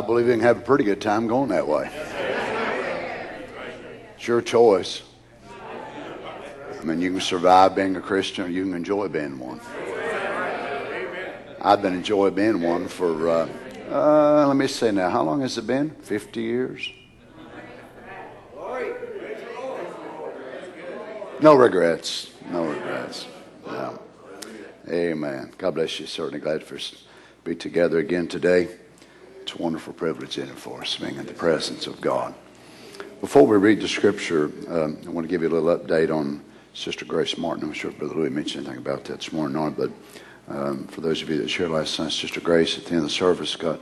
I believe you can have a pretty good time going that way. It's your choice. I mean, you can survive being a Christian or you can enjoy being one. I've been enjoying being one for, uh, uh, let me say now, how long has it been? 50 years? No regrets. No regrets. No. Amen. God bless you. Certainly glad for to be together again today. It's a wonderful privilege in it for us, being in the presence of God. Before we read the scripture, um, I want to give you a little update on Sister Grace Martin. I'm sure Brother Louis mentioned anything about that this morning on, but um, for those of you that shared last night, Sister Grace at the end of the service got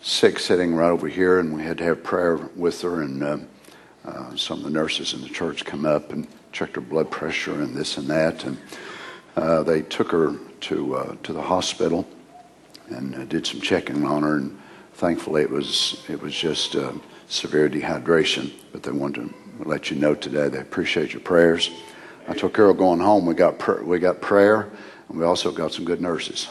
sick sitting right over here, and we had to have prayer with her, and uh, uh, some of the nurses in the church come up and checked her blood pressure and this and that, and uh, they took her to uh, to the hospital and uh, did some checking on her, and thankfully it was it was just uh, severe dehydration. But they wanted to let you know today they appreciate your prayers. I told Carol going home. We got pr- we got prayer, and we also got some good nurses.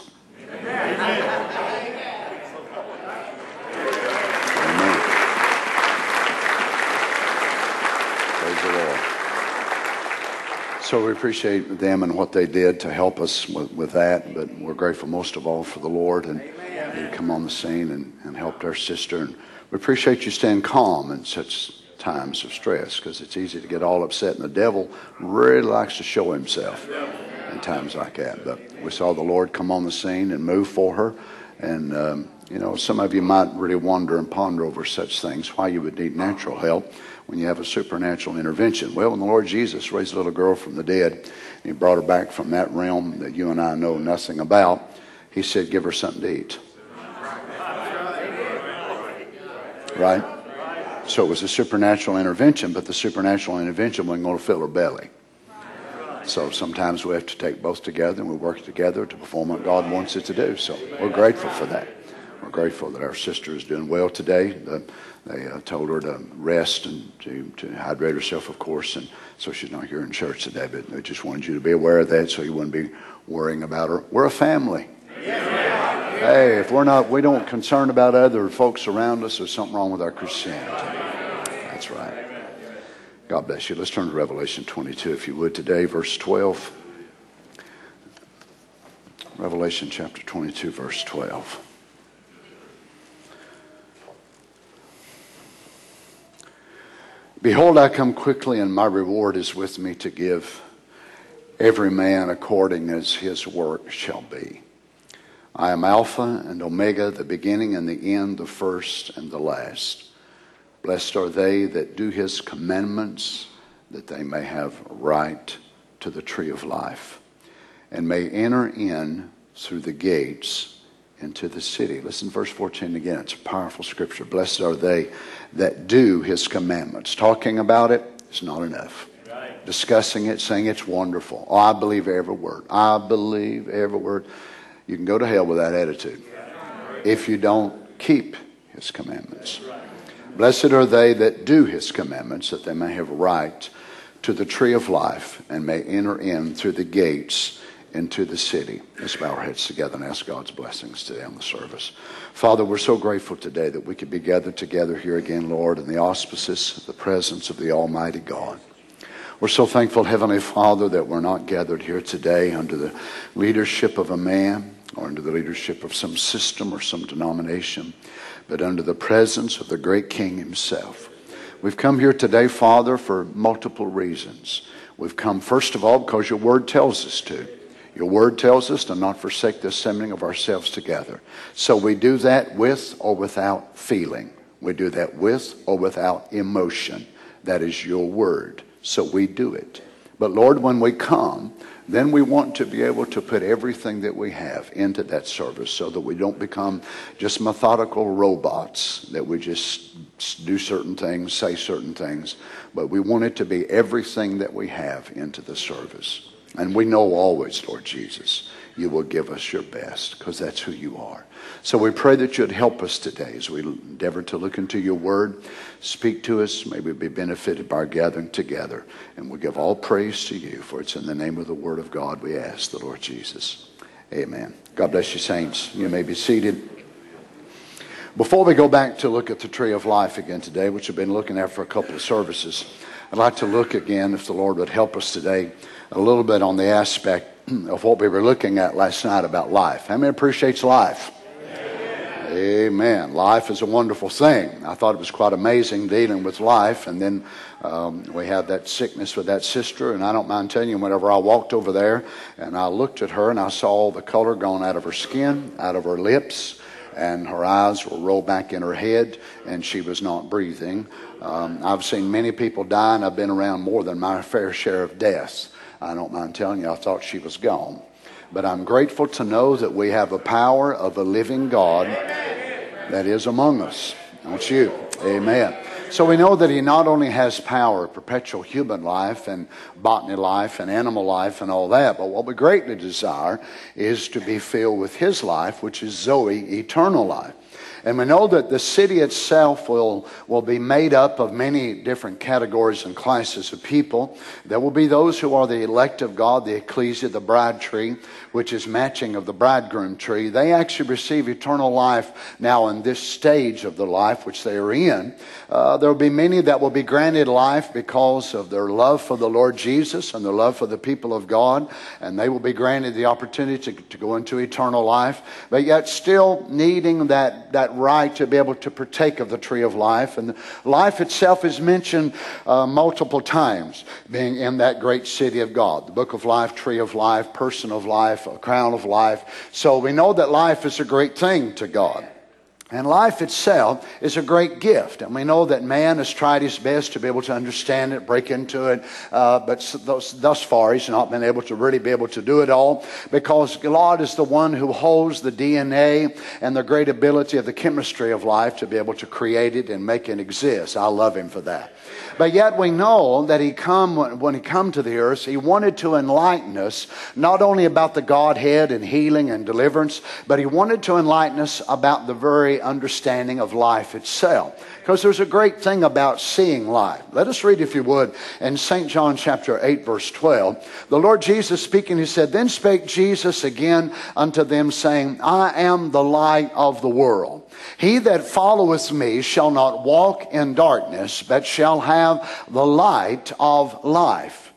So we appreciate them and what they did to help us with, with that, but we're grateful most of all for the Lord and Come on the scene and, and helped our sister. And we appreciate you staying calm in such times of stress because it's easy to get all upset, and the devil really likes to show himself in times like that. But we saw the Lord come on the scene and move for her. And, um, you know, some of you might really wonder and ponder over such things, why you would need natural help when you have a supernatural intervention. Well, when the Lord Jesus raised a little girl from the dead, and he brought her back from that realm that you and I know nothing about, he said, give her something to eat. Right? So it was a supernatural intervention, but the supernatural intervention wasn't going to fill her belly. So sometimes we have to take both together and we work together to perform what God wants it to do. So we're grateful for that. We're grateful that our sister is doing well today. The, they uh, told her to rest and to, to hydrate herself, of course, and so she's not here in church today. But they just wanted you to be aware of that so you wouldn't be worrying about her. We're a family. Hey, if we're not, we don't concern about other folks around us, there's something wrong with our Christianity. That's right. God bless you. Let's turn to Revelation 22, if you would, today, verse 12. Revelation chapter 22, verse 12. Behold, I come quickly, and my reward is with me to give every man according as his work shall be. I am Alpha and Omega, the beginning and the end, the first and the last. Blessed are they that do his commandments, that they may have right to the tree of life, and may enter in through the gates into the city. Listen, verse 14 again. It's a powerful scripture. Blessed are they that do his commandments. Talking about it is not enough. Right. Discussing it, saying it's wonderful. Oh, I believe every word. I believe every word. You can go to hell with that attitude if you don't keep his commandments. Blessed are they that do his commandments, that they may have right to the tree of life and may enter in through the gates into the city. Let's bow our heads together and ask God's blessings today on the service. Father, we're so grateful today that we could be gathered together here again, Lord, in the auspices, the presence of the Almighty God. We're so thankful, Heavenly Father, that we're not gathered here today under the leadership of a man or under the leadership of some system or some denomination, but under the presence of the great King Himself. We've come here today, Father, for multiple reasons. We've come, first of all, because your word tells us to. Your word tells us to not forsake the assembling of ourselves together. So we do that with or without feeling. We do that with or without emotion. That is your word. So we do it. But Lord, when we come, then we want to be able to put everything that we have into that service so that we don't become just methodical robots, that we just do certain things, say certain things, but we want it to be everything that we have into the service. And we know always, Lord Jesus, you will give us your best because that's who you are. So we pray that you'd help us today as we endeavor to look into your word. Speak to us. May we be benefited by our gathering together. And we give all praise to you, for it's in the name of the word of God we ask the Lord Jesus. Amen. God bless you, saints. You may be seated. Before we go back to look at the tree of life again today, which we've been looking at for a couple of services, I'd like to look again, if the Lord would help us today, a little bit on the aspect of what we were looking at last night about life. How many appreciates life? Amen. Life is a wonderful thing. I thought it was quite amazing dealing with life. And then um, we had that sickness with that sister. And I don't mind telling you, whenever I walked over there and I looked at her and I saw all the color gone out of her skin, out of her lips, and her eyes were rolled back in her head, and she was not breathing. Um, I've seen many people die, and I've been around more than my fair share of deaths. I don't mind telling you, I thought she was gone. But I'm grateful to know that we have a power of a living God that is among us. Don't you? Amen. So we know that he not only has power, perpetual human life and botany life and animal life and all that, but what we greatly desire is to be filled with his life, which is Zoe, eternal life. And we know that the city itself will, will be made up of many different categories and classes of people. There will be those who are the elect of God, the ecclesia, the bride tree, which is matching of the bridegroom tree. They actually receive eternal life now in this stage of the life which they are in. Uh, there will be many that will be granted life because of their love for the Lord Jesus and their love for the people of God, and they will be granted the opportunity to, to go into eternal life, but yet still needing that, that right to be able to partake of the tree of life. And life itself is mentioned uh, multiple times, being in that great city of God. The book of life, tree of life, person of life, a crown of life. So we know that life is a great thing to God. And life itself is a great gift. And we know that man has tried his best to be able to understand it, break into it, uh, but thus, thus, far he's not been able to really be able to do it all because God is the one who holds the DNA and the great ability of the chemistry of life to be able to create it and make it exist. I love him for that. But yet we know that he come when he come to the earth, he wanted to enlighten us not only about the Godhead and healing and deliverance, but he wanted to enlighten us about the very understanding of life itself. Because there's a great thing about seeing life. Let us read, if you would, in St. John chapter 8, verse 12. The Lord Jesus speaking, he said, Then spake Jesus again unto them, saying, I am the light of the world. He that followeth me shall not walk in darkness, but shall have the light of life.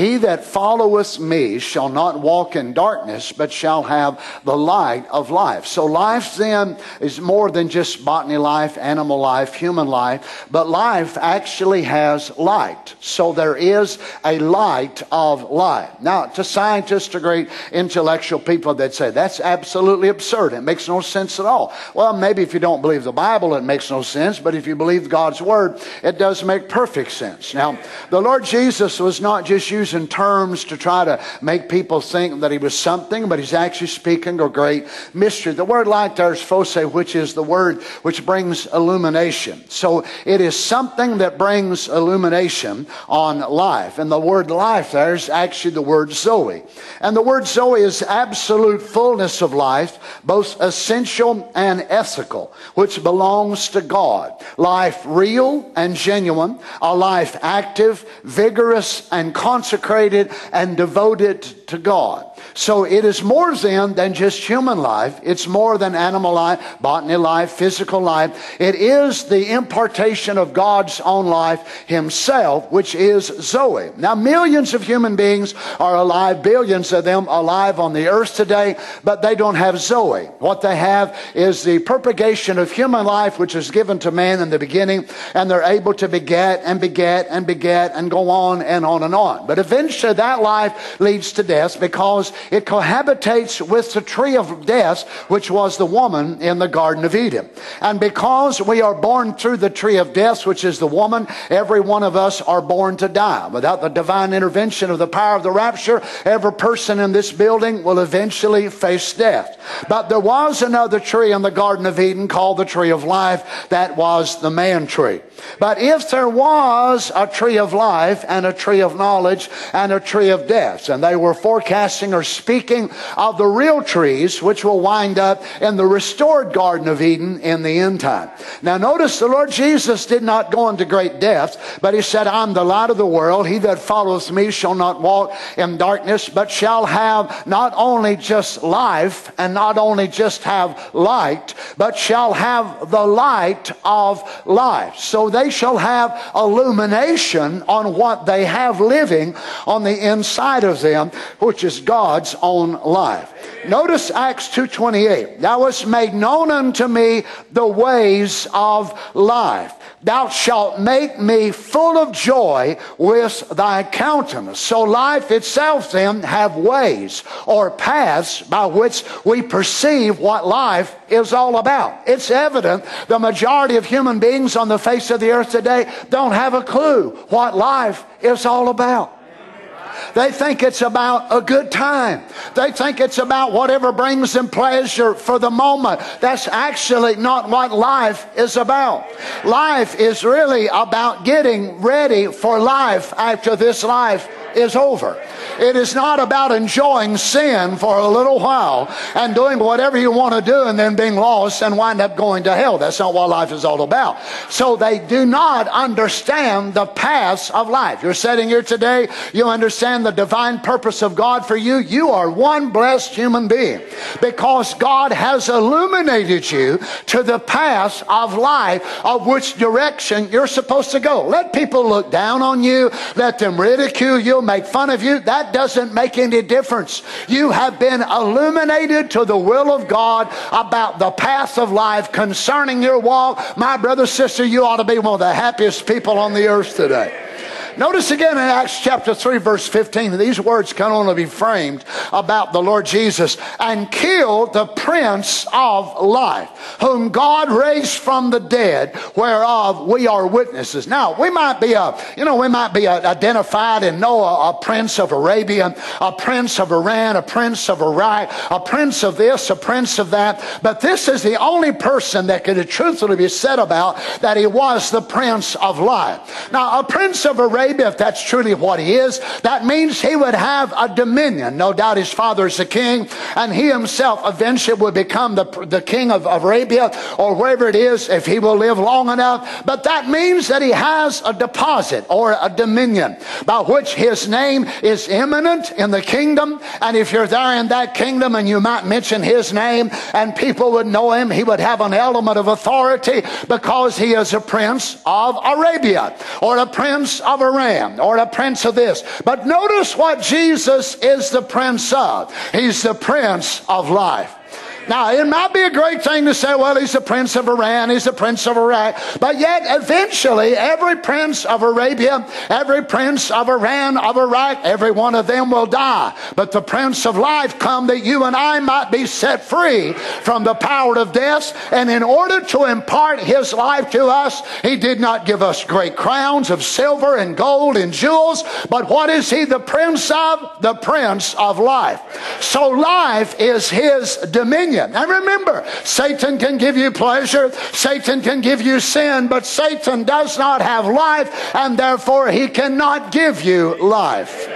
He that followeth me shall not walk in darkness, but shall have the light of life. So life then is more than just botany life, animal life, human life, but life actually has light. So there is a light of life. Now, to scientists, to great intellectual people that say that's absolutely absurd. It makes no sense at all. Well, maybe if you don't believe the Bible, it makes no sense, but if you believe God's Word, it does make perfect sense. Now, the Lord Jesus was not just using using terms to try to make people think that he was something, but he's actually speaking a great mystery. The word light there is phos, which is the word which brings illumination. So it is something that brings illumination on life. And the word life there is actually the word Zoe. And the word Zoe is absolute fullness of life, both essential and ethical, which belongs to God. Life real and genuine, a life active, vigorous, and constant consecrated and devoted to God. So it is more then than just human life. It's more than animal life, botany life, physical life. It is the impartation of God's own life himself, which is Zoe. Now millions of human beings are alive, billions of them alive on the earth today, but they don't have Zoe. What they have is the propagation of human life, which is given to man in the beginning, and they're able to beget and beget and beget and go on and on and on. But eventually that life leads to death because it cohabitates with the tree of death, which was the woman in the Garden of Eden. And because we are born through the tree of death, which is the woman, every one of us are born to die. Without the divine intervention of the power of the rapture, every person in this building will eventually face death. But there was another tree in the Garden of Eden called the tree of life. That was the man tree. But if there was a tree of life and a tree of knowledge and a tree of death. And they were forecasting or speaking of the real trees, which will wind up in the restored Garden of Eden in the end time. Now notice the Lord Jesus did not go into great depths, but he said, I'm the light of the world. He that follows me shall not walk in darkness, but shall have not only just life and not only just have light, but shall have the light of life. So they shall have illumination on what they have living on the inside of them, which is God's own life. Notice Acts 2.28. Thou hast made known unto me the ways of life. Thou shalt make me full of joy with thy countenance. So life itself then have ways or paths by which we perceive what life is all about. It's evident the majority of human beings on the face of the earth today don't have a clue what life is all about. They think it's about a good time. They think it's about whatever brings them pleasure for the moment. That's actually not what life is about. Life is really about getting ready for life after this life is over. It is not about enjoying sin for a little while and doing whatever you want to do and then being lost and wind up going to hell. That's not what life is all about. So they do not understand the paths of life. You're sitting here today, you understand the divine purpose of God for you. You are one blessed human being because God has illuminated you to the path of life of which direction you're supposed to go. Let people look down on you, let them ridicule you, make fun of you, that doesn't make any difference. You have been illuminated to the will of God about the path of life concerning your walk. My brother, sister, you ought to be one of the happiest people on the earth today. Notice again in Acts chapter 3, verse 15, these words can only be framed about the Lord Jesus and killed the Prince of Life, whom God raised from the dead, whereof we are witnesses. Now, we might be a, you know, we might be identified and know a, a prince of Arabia, a prince of Iran, a prince of Iraq, a prince of this, a prince of that, but this is the only person that could truthfully be said about that he was the prince of life. Now, a prince of Arabia Arabia, if that's truly what he is, that means he would have a dominion. No doubt his father is the king, and he himself eventually would become the, the king of, Arabia or wherever it is if he will live long enough. But that means that he has a deposit or a dominion by which his name is eminent in the kingdom. And if you're there in that kingdom and you might mention his name and people would know him, he would have an element of authority because he is a prince of Arabia or a prince of Iran or a prince of this. But notice what Jesus is the prince of. He's the prince of life. Now, it might be a great thing to say, well, he's the prince of Iran, he's the prince of Iraq, but yet eventually every prince of Arabia, every prince of Iran, of Iraq, every one of them will die. But the prince of life come that you and I might be set free from the power of death. And in order to impart his life to us, he did not give us great crowns of silver and gold and jewels, but what is he the prince of? The prince of life. So life is his dominion. Now remember, Satan can give you pleasure, Satan can give you sin, but Satan does not have life, and therefore he cannot give you life.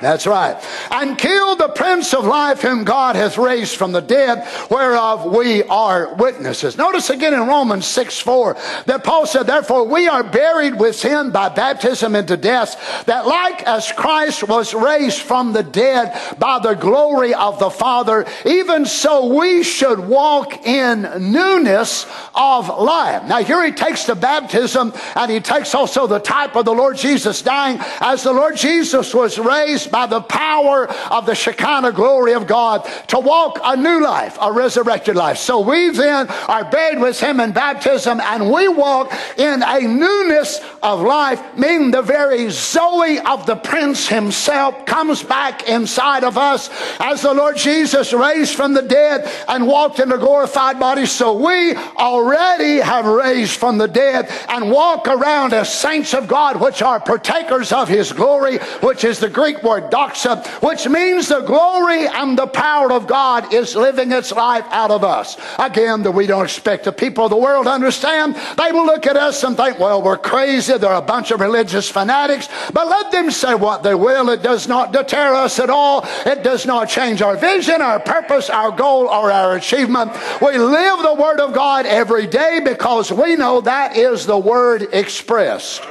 That's right. And kill the Prince of Life whom God hath raised from the dead, whereof we are witnesses. Notice again in Romans 6 4 that Paul said, Therefore we are buried with him by baptism into death, that like as Christ was raised from the dead by the glory of the Father, even so we should walk in newness of life. Now here he takes the baptism and he takes also the type of the Lord Jesus dying as the Lord Jesus was raised by the power of the Shekinah glory of God to walk a new life, a resurrected life. So we then are buried with him in baptism and we walk in a newness of life, meaning the very Zoe of the Prince himself comes back inside of us as the Lord Jesus raised from the dead and walked in a glorified body. So we already have raised from the dead and walk around as saints of God, which are partakers of his glory, which is the Greek word word doxa, which means the glory and the power of God is living its life out of us. Again, that we don't expect the people of the world to understand. They will look at us and think, well, we're crazy. They're a bunch of religious fanatics. But let them say what they will. It does not deter us at all. It does not change our vision, our purpose, our goal, or our achievement. We live the Word of God every day because we know that is the Word expressed.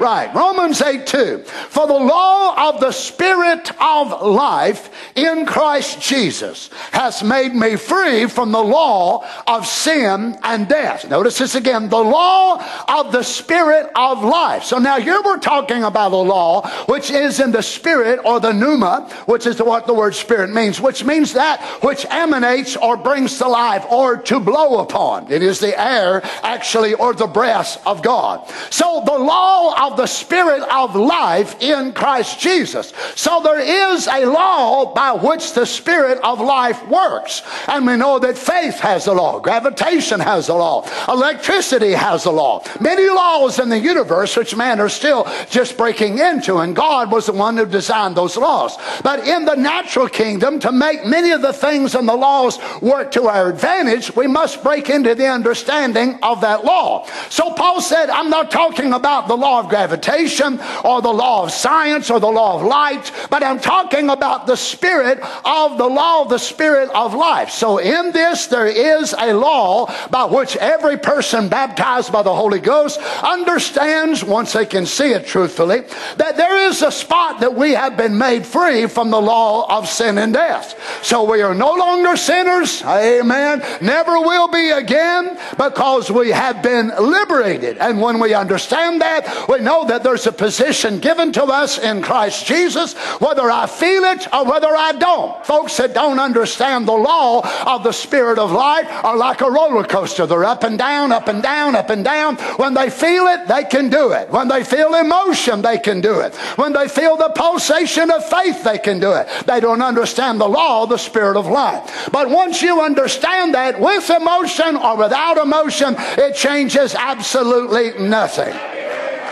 Right. Romans 8 2. For the law of the Spirit of life in Christ Jesus has made me free from the law of sin and death. Notice this again. The law of the Spirit of life. So now here we're talking about a law which is in the Spirit or the pneuma, which is what the word Spirit means, which means that which emanates or brings to life or to blow upon. It is the air actually or the breath of God. So the law of of the Spirit of life in Christ Jesus. So there is a law by which the Spirit of life works. And we know that faith has a law, gravitation has a law, electricity has a law. Many laws in the universe which man are still just breaking into, and God was the one who designed those laws. But in the natural kingdom, to make many of the things and the laws work to our advantage, we must break into the understanding of that law. So Paul said, I'm not talking about the law of gravitation gravitation or the law of science or the law of light, but I'm talking about the spirit of the law of the spirit of life. So in this, there is a law by which every person baptized by the Holy Ghost understands, once they can see it truthfully, that there is a spot that we have been made free from the law of sin and death. So we are no longer sinners. Amen. Never will be again because we have been liberated. And when we understand that, we know that there's a position given to us in Christ Jesus, whether I feel it or whether I don't. Folks that don't understand the law of the Spirit of life are like a roller coaster. They're up and down, up and down, up and down. When they feel it, they can do it. When they feel emotion, they can do it. When they feel the pulsation of faith, they can do it. They don't understand the law of the Spirit of life. But once you understand that with emotion or without emotion, it changes absolutely nothing.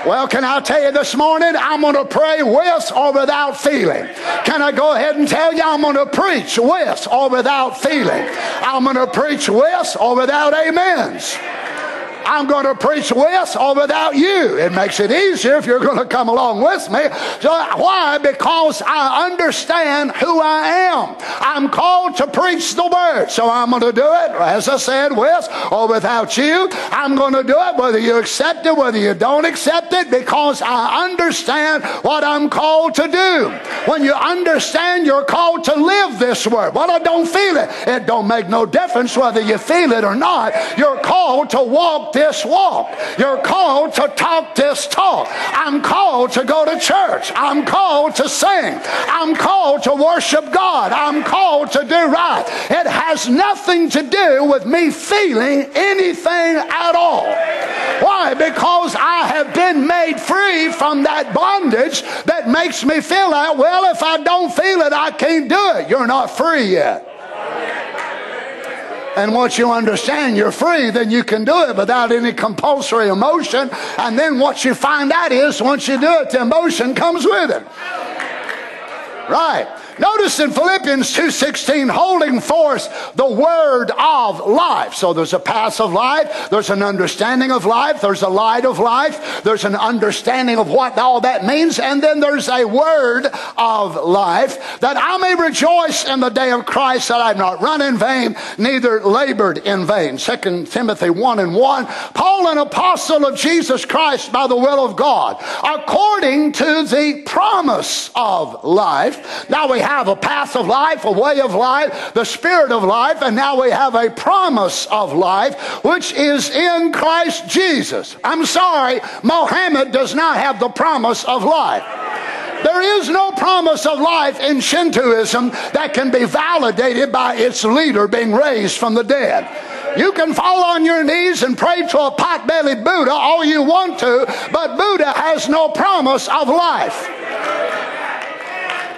Well, can I tell you this morning, I'm going to pray with or without feeling. Can I go ahead and tell you, I'm going to preach with or without feeling. I'm going to preach with or without amens. I'm going to preach with or without you. It makes it easier if you're going to come along with me. So why? Because I understand who I am. I'm called to preach the word. So I'm going to do it, as I said, with or without you. I'm going to do it whether you accept it, whether you don't accept it, because I understand what I'm called to do. When you understand you're called to live this word. Well, I don't feel it. It don't make no difference whether you feel it or not. You're called to walk this walk. You're called to talk this talk. I'm called to go to church. I'm called to sing. I'm called to worship God. I'm called to do right. It has nothing to do with me feeling anything at all. Why? Because I have been made free from that bondage that makes me feel that, well, if I don't feel it, I can't do it. You're not free yet. And once you understand you're free, then you can do it without any compulsory emotion. And then what you find out is once you do it, the emotion comes with it. Right. Notice in Philippians 2:16 holding forth the word of life. So there's a path of life, there's an understanding of life, there's a light of life, there's an understanding of what all that means, and then there's a word of life that I may rejoice in the day of Christ that I've not run in vain, neither labored in vain. 2 Timothy 1 and 1. Paul, an apostle of Jesus Christ by the will of God, according to the promise of life. Now we have a path of life, a way of life, the spirit of life, and now we have a promise of life, which is in Christ Jesus. I'm sorry, Mohammed does not have the promise of life. There is no promise of life in Shintoism that can be validated by its leader being raised from the dead. You can fall on your knees and pray to a pot-bellied Buddha all you want to, but Buddha has no promise of life.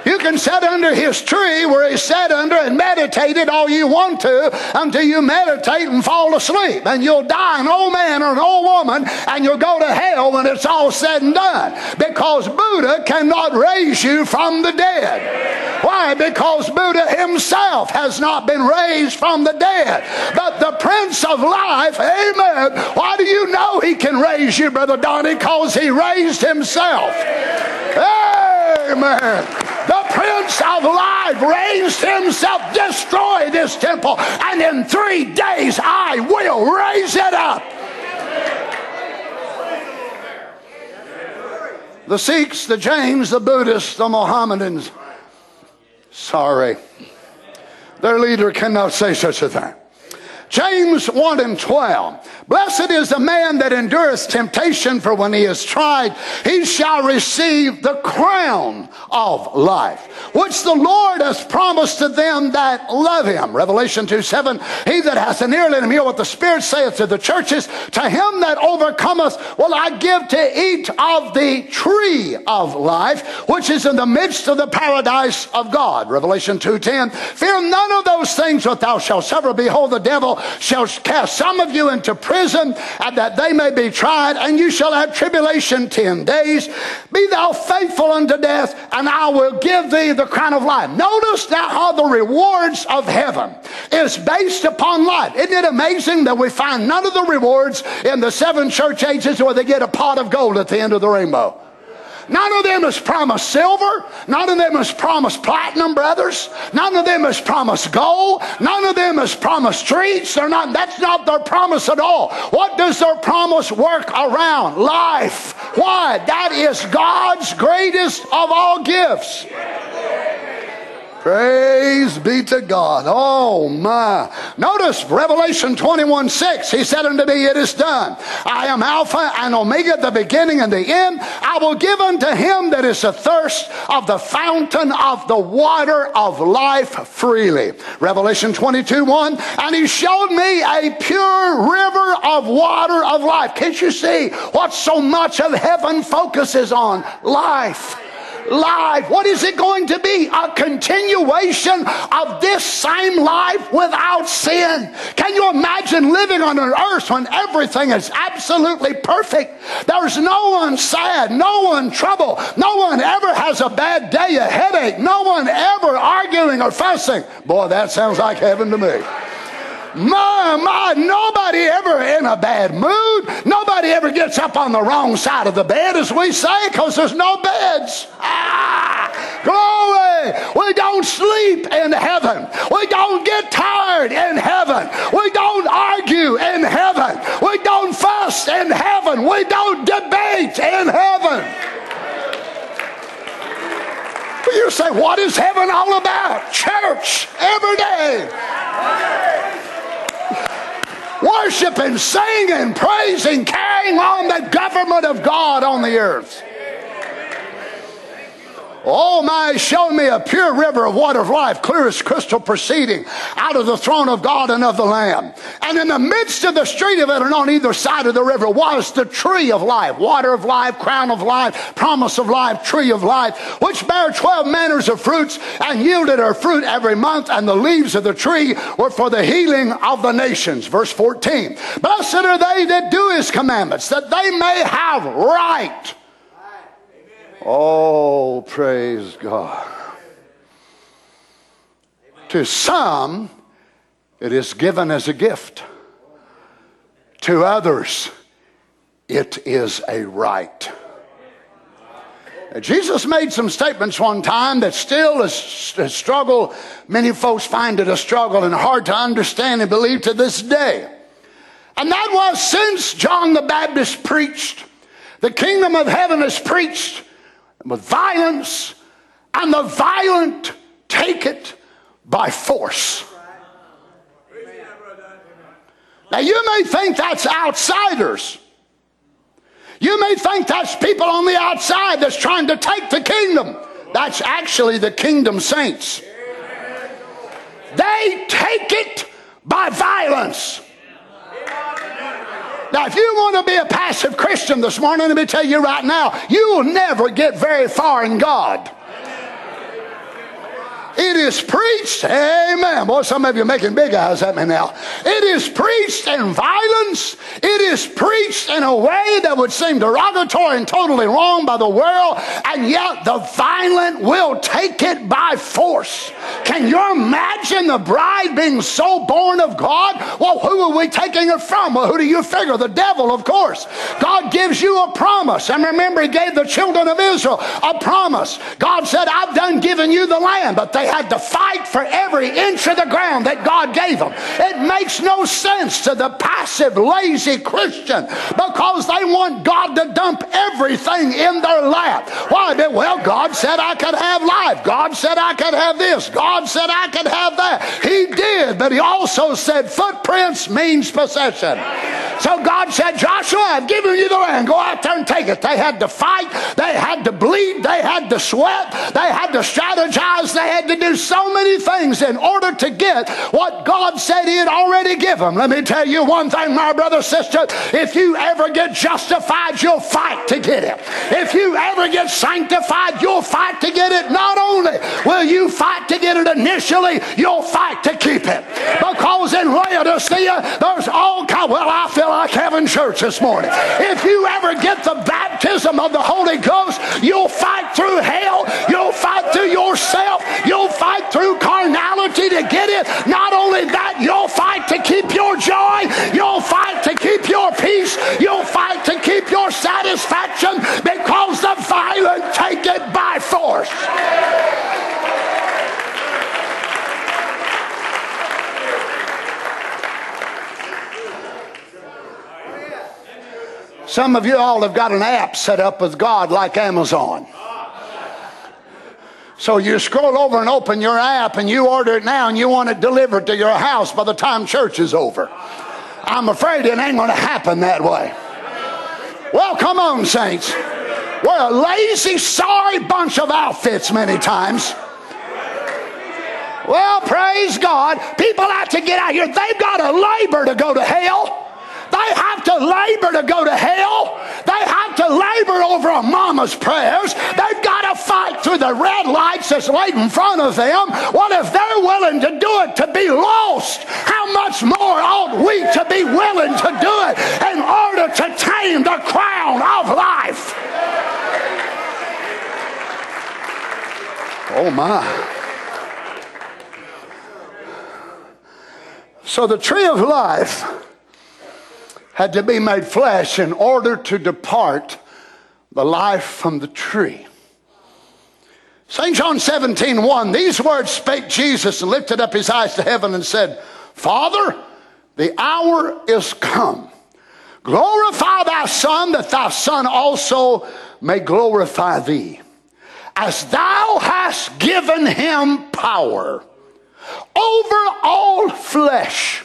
You can sit under his tree where he sat under and meditate meditate it all you want to until you meditate and fall asleep. And you'll die an old man or an old woman and you'll go to hell when it's all said and done. Because Buddha cannot raise you from the dead. Why? Because Buddha himself has not been raised from the dead. But the Prince of Life, amen. Why do you know he can raise you, Brother Donnie? Because he raised himself. Amen. Of Life raised himself, destroy this temple, and in three days I will raise it up. The Sikhs, the Jains, the Buddhists, the Mohammedans, sorry, their leader cannot say such a thing. James 1 and 12. Blessed is the man that endureth temptation, for when he is tried, he shall receive the crown of life, which the Lord has promised to them that love him. Revelation 2 7. He that hath an ear, let him hear what the Spirit saith to the churches. To him that overcometh will I give to eat of the tree of life, which is in the midst of the paradise of God. Revelation 2 10. Fear none of those things which thou shalt suffer. Behold, the devil shall cast some of you into prison, and that they may be tried, and you shall have tribulation ten days. Be thou faithful unto death, and I will give thee the crown of life. Notice now how the rewards of heaven is based upon life. Isn't it amazing that we find none of the rewards in the seven church ages where they get a pot of gold at the end of the rainbow? None of them has promised silver. None of them has promised platinum, brothers. None of them has promised gold. None of them has promised trees. They're not, that's not their promise at all. What does their promise work around? Life. Why? That is God's greatest of all gifts. Praise be to God. Oh my. Notice Revelation 21 6. He said unto me, It is done. I am Alpha and Omega, the beginning and the end. I will give unto him that is athirst of the fountain of the water of life freely. Revelation 22 1. And he showed me a pure river of water of life. Can't you see what so much of heaven focuses on? Life life. What is it going to be? A continuation of this same life without sin. Can you imagine living on an earth when everything is absolutely perfect? There's no one sad, no one trouble, no one ever has a bad day, a headache, no one ever arguing or fussing. Boy, that sounds like heaven to me. My, my, nobody ever in a bad mood. Nobody ever gets up on the wrong side of the bed, as we say, because there's no beds. Ah, glory. We don't sleep in heaven. We don't get tired in heaven. We don't argue in heaven. We don't fuss in heaven. We don't debate in heaven. You say, what is heaven all about? Church every day worshiping, singing, praising, carrying on the government of God on the earth. Oh my, show me a pure river of water of life, clear as crystal, proceeding out of the throne of God and of the Lamb. And in the midst of the street of it and on either side of the river was the tree of life, water of life, crown of life, promise of life, tree of life, which bare twelve manners of fruits and yielded her fruit every month. And the leaves of the tree were for the healing of the nations. Verse 14. Blessed are they that do his commandments, that they may have right Oh, praise God. To some, it is given as a gift. To others, it is a right. Jesus made some statements one time that still is a struggle. Many folks find it a struggle and hard to understand and believe to this day. And that was since John the Baptist preached, the kingdom of heaven is preached with violence, and the violent take it by force. Now, you may think that's outsiders. You may think that's people on the outside that's trying to take the kingdom. That's actually the kingdom saints. They take it by violence. Now, if you want to be a passive Christian this morning, let me tell you right now, you will never get very far in God. It is preached, amen. Boy, some of you are making big eyes at me now. It is preached in violence. It is preached in a way that would seem derogatory and totally wrong by the world, and yet the violent will take it by force. Can you imagine the bride being so born of God? Well, who are we taking it from? Well, who do you figure? The devil, of course. God gives you a promise. And remember, He gave the children of Israel a promise. God said, I've done given you the land, but they had to fight for every inch of the ground that God gave them. It makes no sense to the passive, lazy Christian because they want God to dump everything in their lap. Why? Well, God said I could have life. God said I could have this. God said I could have that. He did, but He also said footprints means possession. So God said, Joshua, I've given you the land. Go out there and take it. They had to fight. They had to bleed. They had to sweat. They had to strategize. They had to do so many things in order to get what God said He had already given. Let me tell you one thing, my brother, sister. If you ever get justified, you'll fight to get it. If you ever get sanctified, you'll fight to get it. Not only will you fight to get it initially, you'll fight to keep it. Because in Laodicea, there's all kind. Well, I feel like having church this morning. If you ever get the baptism of the Holy Ghost, you'll fight through hell. You'll fight through yourself. You'll fight through carnality to get it. Not only that, you'll fight to keep your joy. You'll fight to keep your peace. You'll fight to keep your satisfaction because the violent take it by force. Some of you all have got an app set up with God like Amazon. So you scroll over and open your app and you order it now and you want it delivered to your house by the time church is over. I'm afraid it ain't going to happen that way. Well, come on, saints. We're a lazy, sorry bunch of outfits many times. Well, praise God. People have to get out here. They've got to labor to go to hell. They have to labor to go to hell. They have to labor over a mama's prayers. They've got to fight through the red lights that's laid in front of them. What if they're willing to do it to be lost? How much more ought we to be willing to do it in order to tame the crown of life? Oh my. So the tree of life had to be made flesh in order to depart the life from the tree. St. John 17, 1, these words spake Jesus and lifted up his eyes to heaven and said, Father, the hour is come. Glorify thy Son, that thy Son also may glorify thee. As thou hast given him power over all flesh,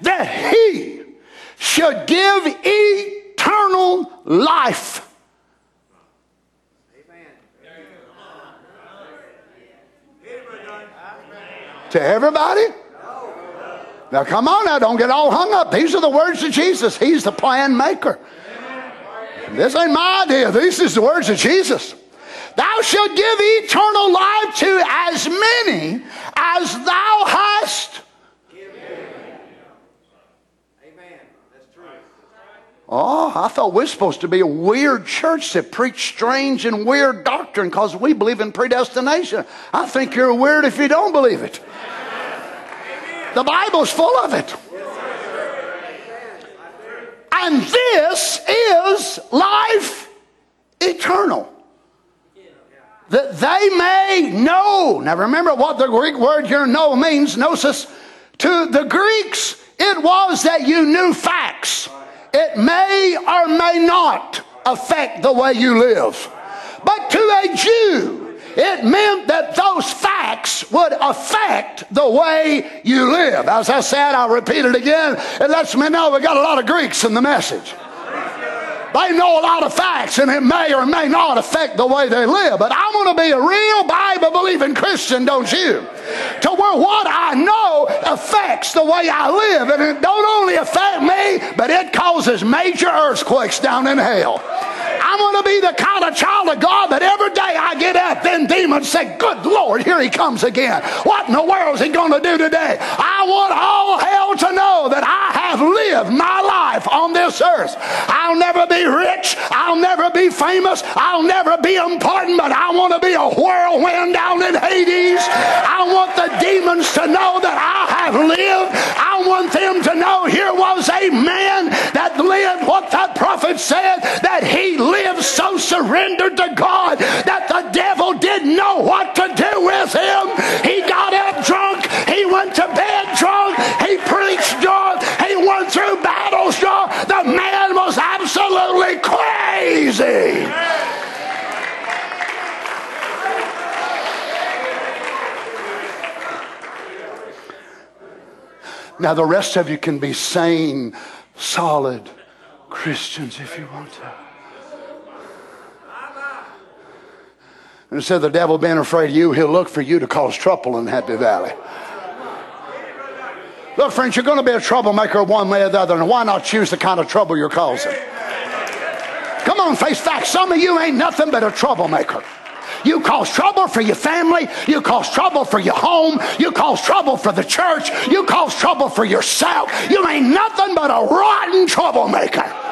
that he should give eternal life. To everybody? Now, come on now, don't get all hung up. These are the words of Jesus. He's the plan maker. This ain't my idea. This is the words of Jesus. Thou shalt give eternal life to as many as thou hast Oh, I thought we're supposed to be a weird church that preach strange and weird doctrine because we believe in predestination. I think you're weird if you don't believe it. The Bible's full of it. And this is life eternal. That they may know. Now remember what the Greek word here know means. Gnosis. To the Greeks, it was that you knew facts. It may or may not affect the way you live. But to a Jew, it meant that those facts would affect the way you live. As I said, I'll repeat it again. It lets me know we got a lot of Greeks in the message. They know a lot of facts, and it may or may not affect the way they live. But I want to be a real Bible believing Christian, don't you? To where what I know affects the way I live. And it don't only affect me, but it causes major earthquakes down in hell. I I want to be the kind of child of God that every day I get up, then demons say, Good Lord, here he comes again. What in the world is he going to do today? I want all hell to know that I have lived my life on this earth. I'll never be rich. I'll never be famous. I'll never be important, but I want to be a whirlwind down in Hades. I want the demons to know that I have lived. I want them to know here was a man that lived what the prophet said, that he lived so surrendered to God that the devil didn't know what to do with him. He got up drunk. He went to bed drunk. He preached drunk. He went through battles drunk. The man was absolutely crazy. Now, the rest of you can be sane, solid Christians if you want to. Instead of the devil being afraid of you, he'll look for you to cause trouble in Happy Valley. Look, friends, you're going to be a troublemaker one way or the other, and why not choose the kind of trouble you're causing? Come on, face facts. Some of you ain't nothing but a troublemaker. You cause trouble for your family. You cause trouble for your home. You cause trouble for the church. You cause trouble for yourself. You ain't nothing but a rotten troublemaker.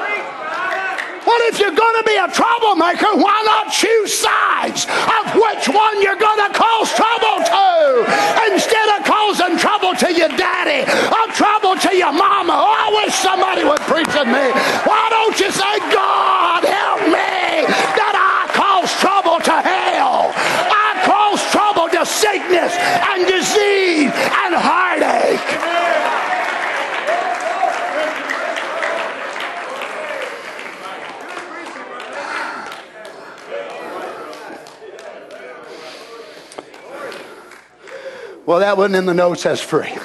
Well, if you're going to be a troublemaker, why not choose sides of which one you're going to cause trouble to? Instead of causing trouble to your daddy or trouble to your mama. Oh, I wish somebody would preach at me. Why don't you say, God, help me that I cause trouble to hell? I cause trouble to sickness and disease and heartache. Well, that wasn't in the notes as free.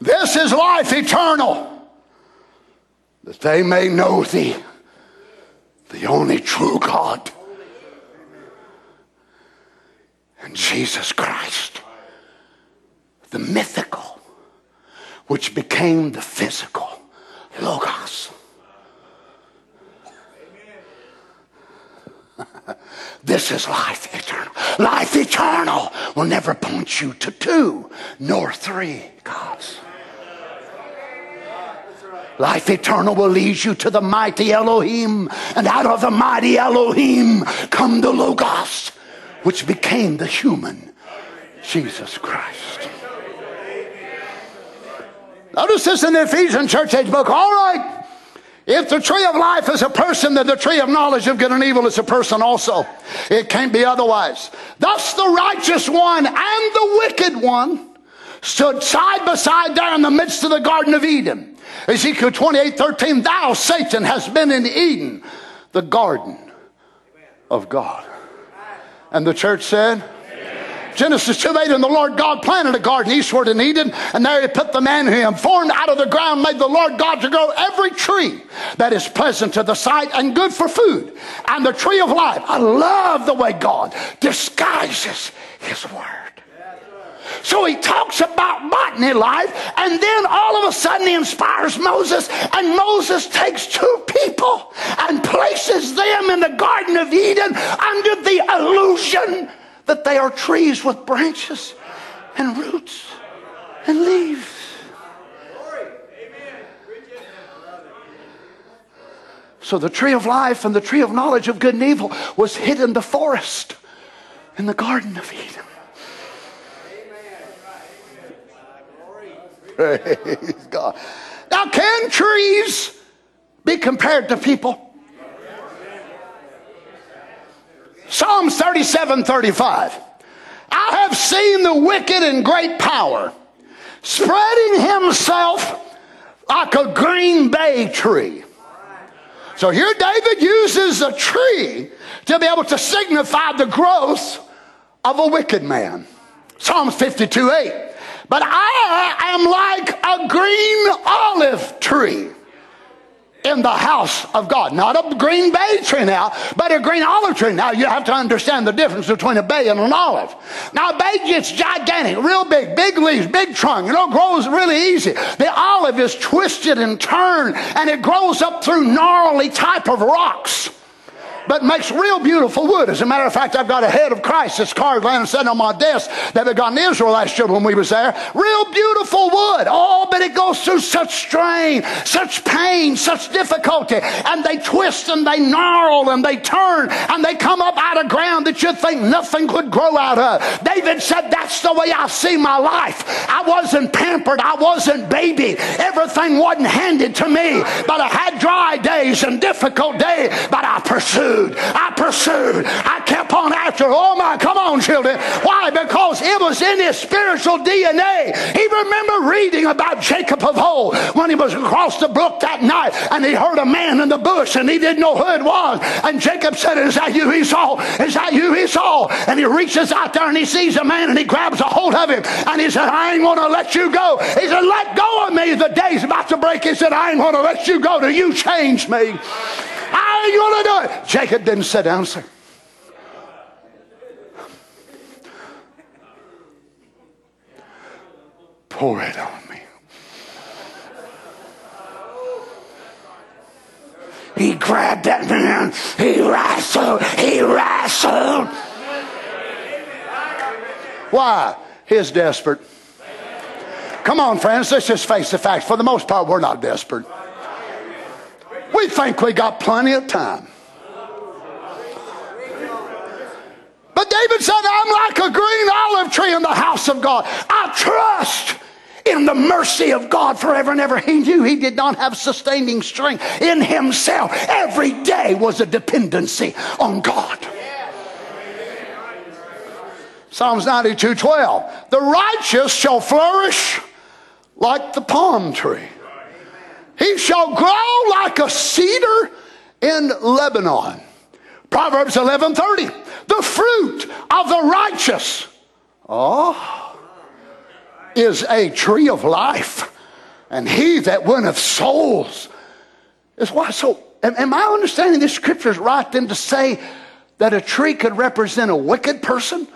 This is life eternal, that they may know thee, the only true God, and Jesus Christ, the mythical, which became the physical Logos. This is life eternal. Life eternal will never point you to two nor three gods. Life eternal will lead you to the mighty Elohim, and out of the mighty Elohim come the Logos, which became the human Jesus Christ. Notice this in the Ephesian church age book. All right. If the tree of life is a person, then the tree of knowledge of good and evil is a person also. It can't be otherwise. Thus the righteous one and the wicked one stood side by side there in the midst of the Garden of Eden. Ezekiel 28 13, thou, Satan, hast been in Eden, the garden of God. And the church said, Genesis 2 8, and the Lord God planted a garden eastward in Eden, and there he put the man who formed out of the ground, made the Lord God to grow every tree that is pleasant to the sight and good for food, and the tree of life. I love the way God disguises his word. So he talks about botany life, and then all of a sudden he inspires Moses, and Moses takes two people and places them in the Garden of Eden under the illusion that they are trees with branches and roots and leaves. So the tree of life and the tree of knowledge of good and evil was hid in the forest in the Garden of Eden. Amen. Praise God. Now, can trees be compared to people? Psalms 37 35. I have seen the wicked in great power, spreading himself like a green bay tree. So here David uses a tree to be able to signify the growth of a wicked man. Psalms 52 8. But I am like a green olive tree in the house of God. Not a green bay tree now, but a green olive tree. Now you have to understand the difference between a bay and an olive. Now a bay gets gigantic, real big, big leaves, big trunk, you know, grows really easy. The olive is twisted and turned and it grows up through gnarly type of rocks but makes real beautiful wood. As a matter of fact, I've got a head of Christ that's carved and sitting on my desk that we got in Israel last year when we was there. Real beautiful wood. Oh, but it goes through such strain, such pain, such difficulty. And they twist and they gnarl and they turn and they come up out of ground that you'd think nothing could grow out of. David said, that's the way I see my life. I wasn't pampered. I wasn't baby. Everything wasn't handed to me. But I had dry days and difficult days, but I pursued pursued. I pursued. I kept on after. Oh my, come on, children. Why? Because it was in his spiritual DNA. He remember reading about Jacob of old when he was across the brook that night and he heard a man in the bush and he didn't know who it was. And Jacob said, Is that you, Esau? Is that you, Esau? And he reaches out there and he sees a man and he grabs a hold of him and he said, I ain't going to let you go. He said, Let go of me. The day's about to break. He said, I ain't going to let you go till you change me. How are you going to do it? Jacob didn't sit down say, Pour it on me. He grabbed that man. He wrestled. He wrestled. Why? He's desperate. Come on, friends, let's just face the facts. For the most part, we're not desperate. We think we got plenty of time. But David said, I'm like a green olive tree in the house of God. I trust in the mercy of God forever and ever. He knew he did not have sustaining strength in himself. Every day was a dependency on God. Psalms 92 12. The righteous shall flourish like the palm tree. He shall grow like a cedar in Lebanon. Proverbs 11:30. The fruit of the righteous, oh, is a tree of life, and he that winneth souls is why. So, am, am I understanding this scriptures right then to say that a tree could represent a wicked person,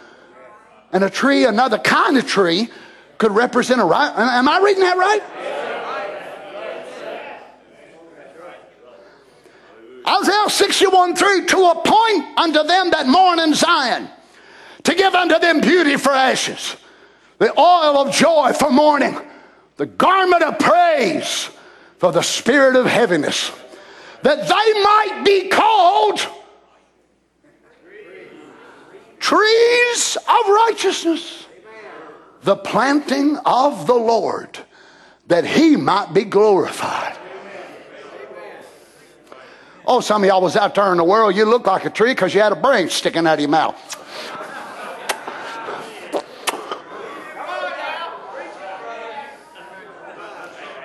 and a tree, another kind of tree, could represent a right? Am I reading that right? Isaiah 61 3 to appoint unto them that mourn in Zion, to give unto them beauty for ashes, the oil of joy for mourning, the garment of praise for the spirit of heaviness, that they might be called trees of righteousness, the planting of the Lord, that he might be glorified. Oh, some of y'all was out there in the world, you look like a tree because you had a branch sticking out of your mouth.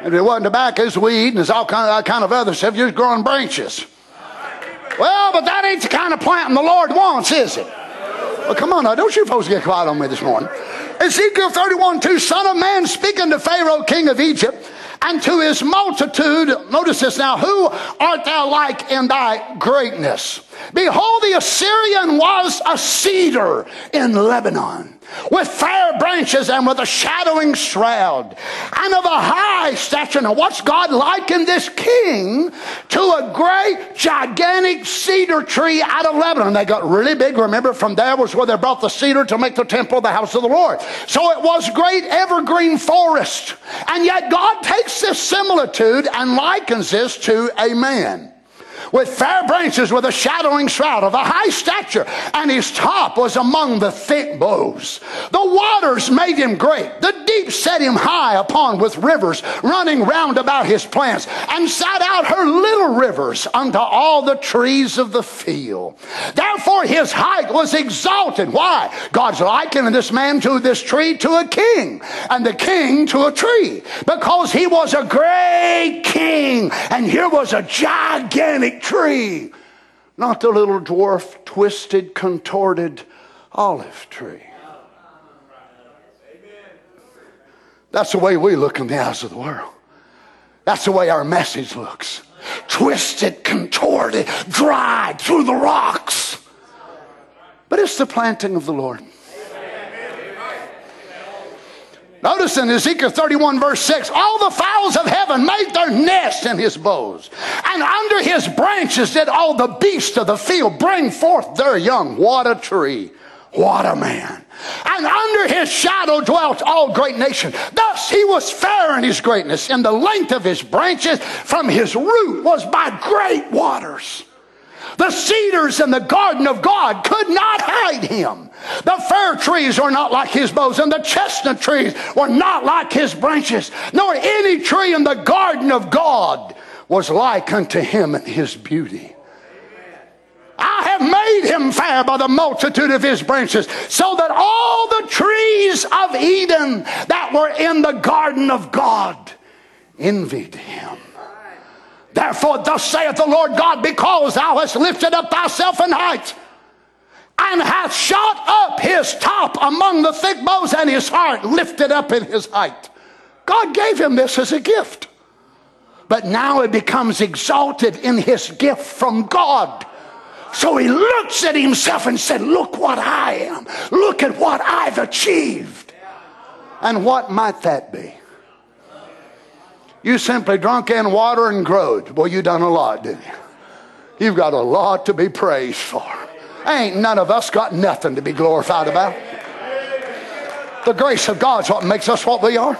If it wasn't tobacco's weed and there's all kind of, kind of other stuff, you're just growing branches. Well, but that ain't the kind of planting the Lord wants, is it? Well, come on now, don't you folks get quiet on me this morning. Ezekiel 31 2, Son of Man, speaking to Pharaoh, king of Egypt, and to his multitude, notice this now, who art thou like in thy greatness? Behold, the Assyrian was a cedar in Lebanon with fair branches and with a shadowing shroud and of a high stature. Now, what's God likened this king to a great, gigantic cedar tree out of Lebanon? They got really big. Remember, from there was where they brought the cedar to make the temple the house of the Lord. So it was great evergreen forest. And yet God takes this similitude and likens this to a man with fair branches with a shadowing shroud of a high stature, and his top was among the thick boughs. The waters made him great. The deep set him high upon with rivers running round about his plants, and sat out her little rivers unto all the trees of the field. Therefore his height was exalted. Why? God's likening this man to this tree to a king, and the king to a tree, because he was a great king, and here was a gigantic tree, not the little dwarf, twisted, contorted olive tree. That's the way we look in the eyes of the world. That's the way our message looks. twisted, contorted, dried through the rocks. But it's the planting of the Lord. Notice in Ezekiel 31, verse 6, all the fowls of heaven made their nest in his boughs, and under his branches did all the beasts of the field bring forth their young. What a tree! What a man! And under his shadow dwelt all great nations. Thus he was fair in his greatness, and the length of his branches from his root was by great waters. The cedars in the garden of God could not hide him. The fir trees were not like his boughs, and the chestnut trees were not like his branches, nor any tree in the garden of God was like unto him in his beauty. I have made him fair by the multitude of his branches, so that all the trees of Eden that were in the garden of God envied him. Therefore, thus saith the Lord God, because thou hast lifted up thyself in height, and hath shot up his top among the thick boughs, and his heart lifted up in his height. God gave him this as a gift. But now it becomes exalted in his gift from God. So he looks at himself and said, Look what I am. Look at what I've achieved. And what might that be? You simply drunk in water and growed. Boy, you done a lot, didn't you? You've got a lot to be praised for. Ain't none of us got nothing to be glorified about. The grace of God's what makes us what we are.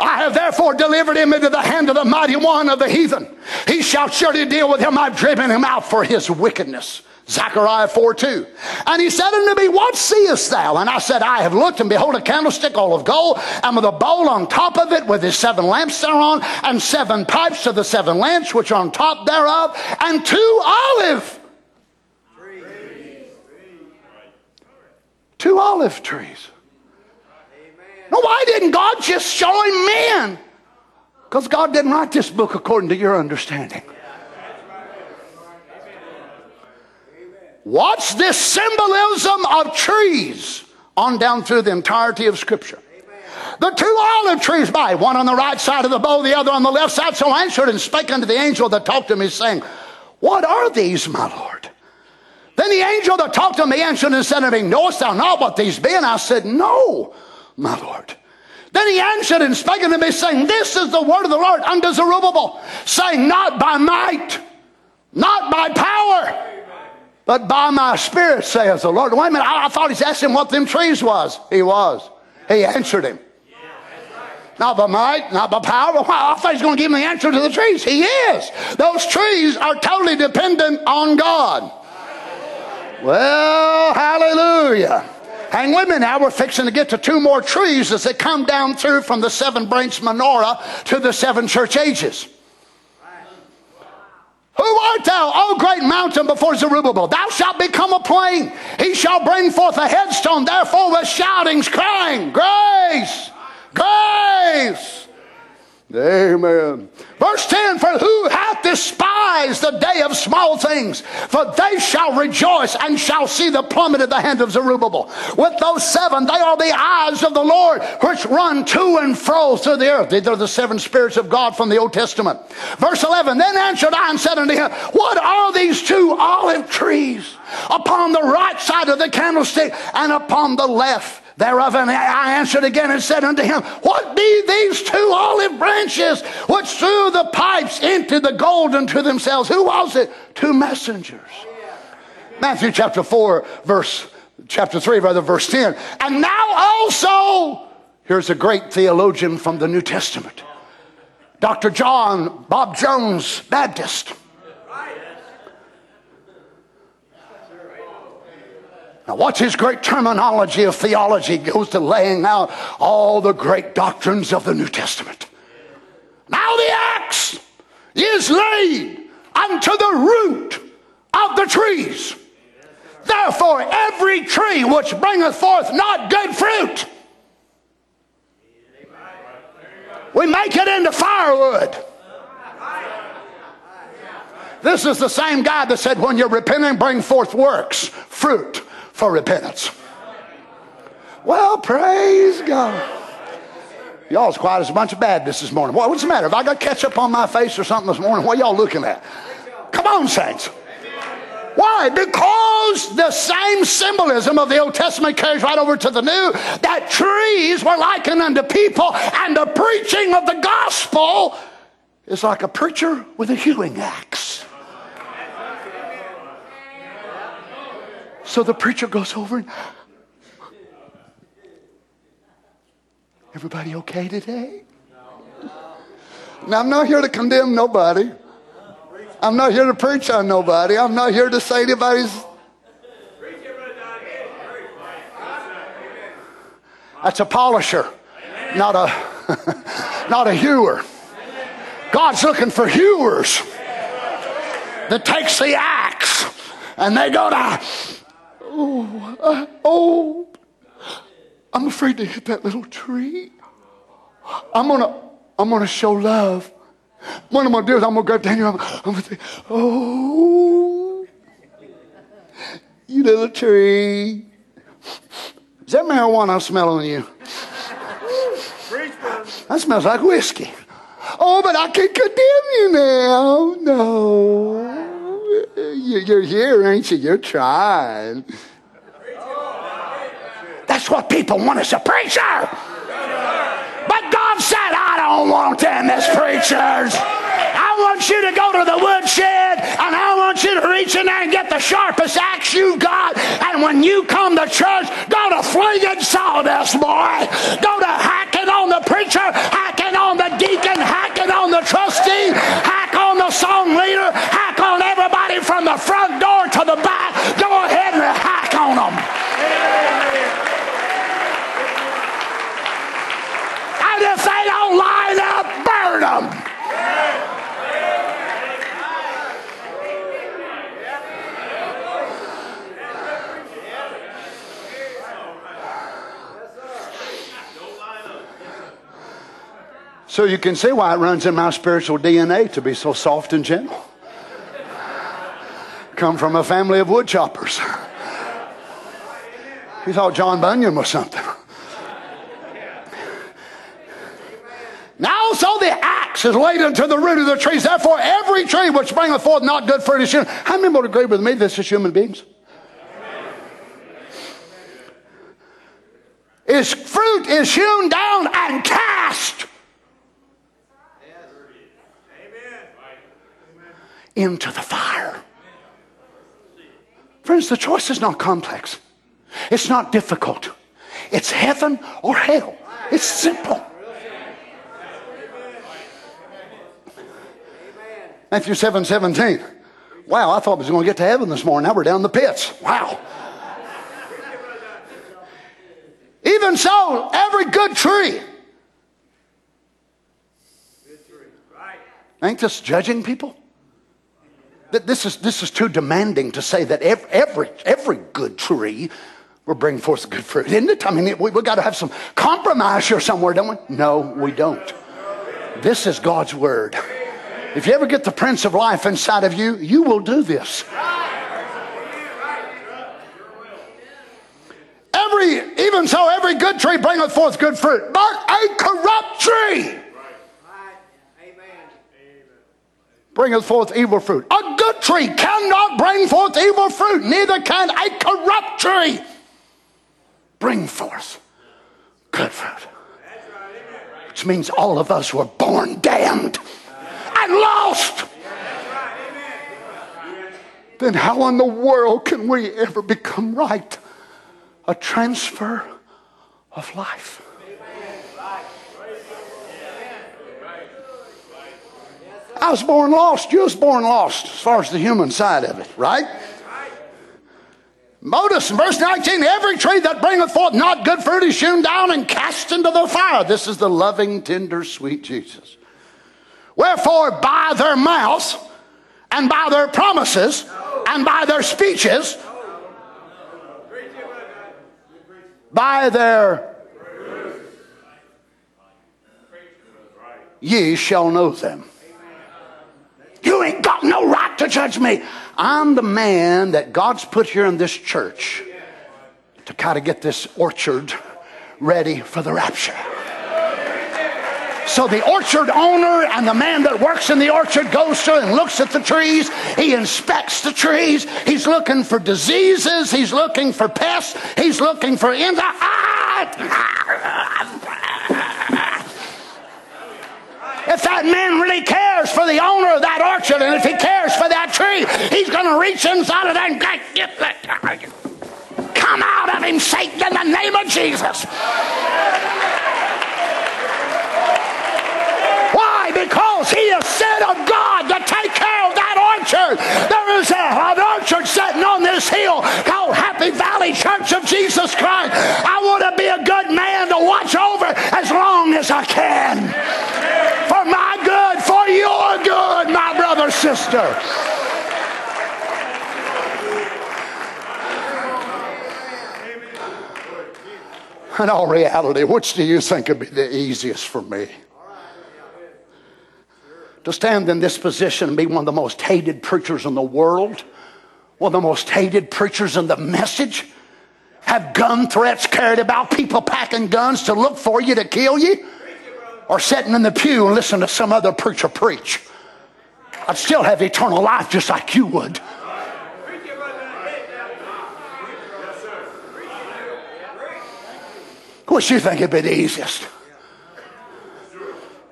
I have therefore delivered him into the hand of the mighty one of the heathen. He shall surely deal with him. I've driven him out for his wickedness. Zechariah 4 2. And he said unto me, What seest thou? And I said, I have looked, and behold, a candlestick all of gold, and with a bowl on top of it, with his seven lamps thereon, and seven pipes of the seven lamps which are on top thereof, and two olive. Trees. Two olive trees. Now, why didn't God just show him men? Because God didn't write this book according to your understanding. Watch this symbolism of trees on down through the entirety of Scripture. The two olive trees by, one on the right side of the bow, the other on the left side. So answered and spake unto the angel that talked to me, saying, What are these, my Lord? Then the angel that talked to me answered and said unto me, Knowest thou not what these be? And I said, No, my Lord. Then he answered and spake unto me, saying, This is the word of the Lord unto Zerubbabel, saying, Not by might, not by power, but by my spirit, says the Lord. Wait a minute, I, I thought he's asking what them trees was. He was. He answered him. Not by might, not by power. I thought he's going to give me the answer to the trees. He is. Those trees are totally dependent on God. Well, hallelujah. Hang with me now. We're fixing to get to two more trees as they come down through from the seven branch menorah to the seven church ages. Who art thou, O great mountain before Zerubbabel? Thou shalt become a plain. He shall bring forth a headstone, therefore with shoutings, crying, Grace, grace. Amen. Verse 10 For who hath despised the day of small things? For they shall rejoice and shall see the plummet of the hand of Zerubbabel. With those seven, they are the eyes of the Lord which run to and fro through the earth. These are the seven spirits of God from the Old Testament. Verse 11 Then answered I and said unto him, What are these two olive trees upon the right side of the candlestick and upon the left? Thereof. And I answered again and said unto him, What be these two olive branches which through the pipes into the golden to themselves? Who was it? Two messengers. Matthew chapter 4, verse chapter 3, rather, verse 10. And now also, here's a great theologian from the New Testament. Dr. John Bob Jones, Baptist. Now, what's his great terminology of theology? goes to laying out all the great doctrines of the New Testament. Now, the axe is laid unto the root of the trees. Therefore, every tree which bringeth forth not good fruit, we make it into firewood. This is the same guy that said, when you're repenting, bring forth works, fruit for repentance. Well, praise God. Y'all's quiet as a bunch of Baptists this morning. What, what's the matter? Have I got ketchup on my face or something this morning? What y'all looking at? Come on, saints. Why? Because the same symbolism of the Old Testament carries right over to the New. That trees were likened unto people, and the preaching of the gospel is like a preacher with a hewing axe. So the preacher goes over and Everybody okay today? Now, I'm not here to condemn nobody. I'm not here to preach on nobody. I'm not here to say anybody's. That's a polisher, not a, not a hewer. God's looking for hewers that takes the axe and they go to, oh, uh, oh, I'm afraid to hit that little tree. I'm gonna, I'm gonna show love. I'm gonna do is I'm gonna grab Daniel. I'm, I'm gonna say, oh, you little tree. Is that marijuana smelling you? That smells like whiskey. Oh, but I can condemn you now. No. You're here, ain't you? You're trying. That's what people want as a preacher. But God said, I don't want them as preachers. I want you to go to the woodshed and I want you to reach in there and get the sharpest axe you've got. And when you come to church, go to flinging sawdust, boy. Go to hacking on the preacher, hacking on the deacon, hacking on the trustee, hack on the song leader, hack on everybody the front door to the back. Go ahead and hack on them. And if they don't line up, burn them. So you can see why it runs in my spiritual DNA to be so soft and gentle. Come from a family of woodchoppers. He thought John Bunyan was something. Now so the axe is laid unto the root of the trees. Therefore, every tree which bringeth forth not good fruit is hewn. How many would agree with me this is human beings? His fruit is hewn down and cast into the fire. Friends, the choice is not complex. It's not difficult. It's heaven or hell. It's simple. Matthew 7 17. Wow, I thought I was going to get to heaven this morning. Now we're down the pits. Wow. Even so, every good tree. Ain't this judging people? This is, this is too demanding to say that every, every, every good tree will bring forth good fruit, isn't it? I mean, we, we've got to have some compromise here somewhere, don't we? No, we don't. This is God's word. If you ever get the Prince of Life inside of you, you will do this. Every, even so, every good tree bringeth forth good fruit, but a corrupt tree bringeth forth evil fruit. A good tree cannot bring forth evil fruit, neither can a corrupt tree bring forth good fruit. Which means all of us were born damned and lost. Then how in the world can we ever become right? A transfer of life. I was born lost. You was born lost as far as the human side of it, right? In verse 19, every tree that bringeth forth not good fruit is hewn down and cast into the fire. This is the loving, tender, sweet Jesus. Wherefore, by their mouths and by their promises and by their speeches, by their ye shall know them. You ain't got no right to judge me. I'm the man that God's put here in this church to kind of get this orchard ready for the rapture. So the orchard owner and the man that works in the orchard goes through and looks at the trees. He inspects the trees. He's looking for diseases. He's looking for pests. He's looking for in insects. If that man really cares for the owner of that orchard and if he cares for that tree, he's going to reach inside of that and get that. Come out of him, Satan, in the name of Jesus. Why? Because he is sent of God to take care of that orchard. There is a, an orchard sitting on this hill called Happy Valley Church of Jesus Christ. I want to be a good man to watch over as long as I can for my good, for your good, my brother, sister. In all reality, which do you think would be the easiest for me? To stand in this position and be one of the most hated preachers in the world, one of the most hated preachers in the message, have gun threats carried about, people packing guns to look for you to kill you or sitting in the pew and listen to some other preacher preach. I'd still have eternal life just like you would. Which you think would be the easiest?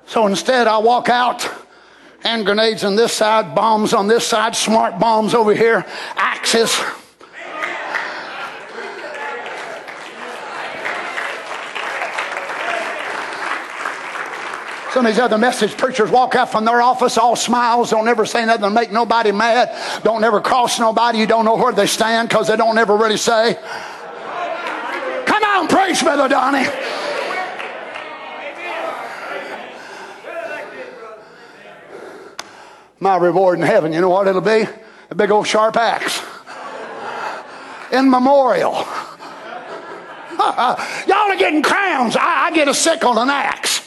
So instead, I walk out, hand grenades on this side, bombs on this side, smart bombs over here, axes. Some of these other message preachers walk out from their office all smiles, don't ever say nothing to make nobody mad, don't ever cross nobody, you don't know where they stand because they don't ever really say. Come on, preach, Brother Donnie. My reward in heaven, you know what it'll be? A big old sharp axe. In memorial. Y'all are getting crowns. I, I get a sickle and an axe.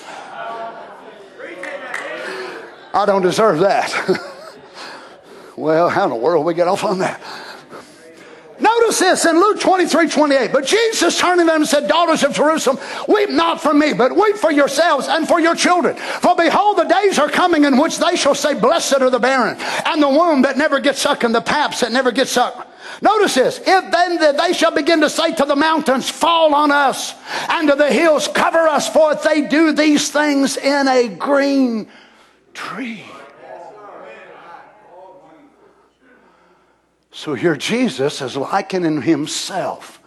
I don't deserve that. well, how in the world we get off on that? Notice this in Luke 23 28. But Jesus turning to them and said, Daughters of Jerusalem, weep not for me, but weep for yourselves and for your children. For behold, the days are coming in which they shall say, Blessed are the barren, and the womb that never gets sucked, and the paps that never get sucked. Notice this. If then that they shall begin to say to the mountains, Fall on us, and to the hills, Cover us, for if they do these things in a green tree. So here Jesus is likening himself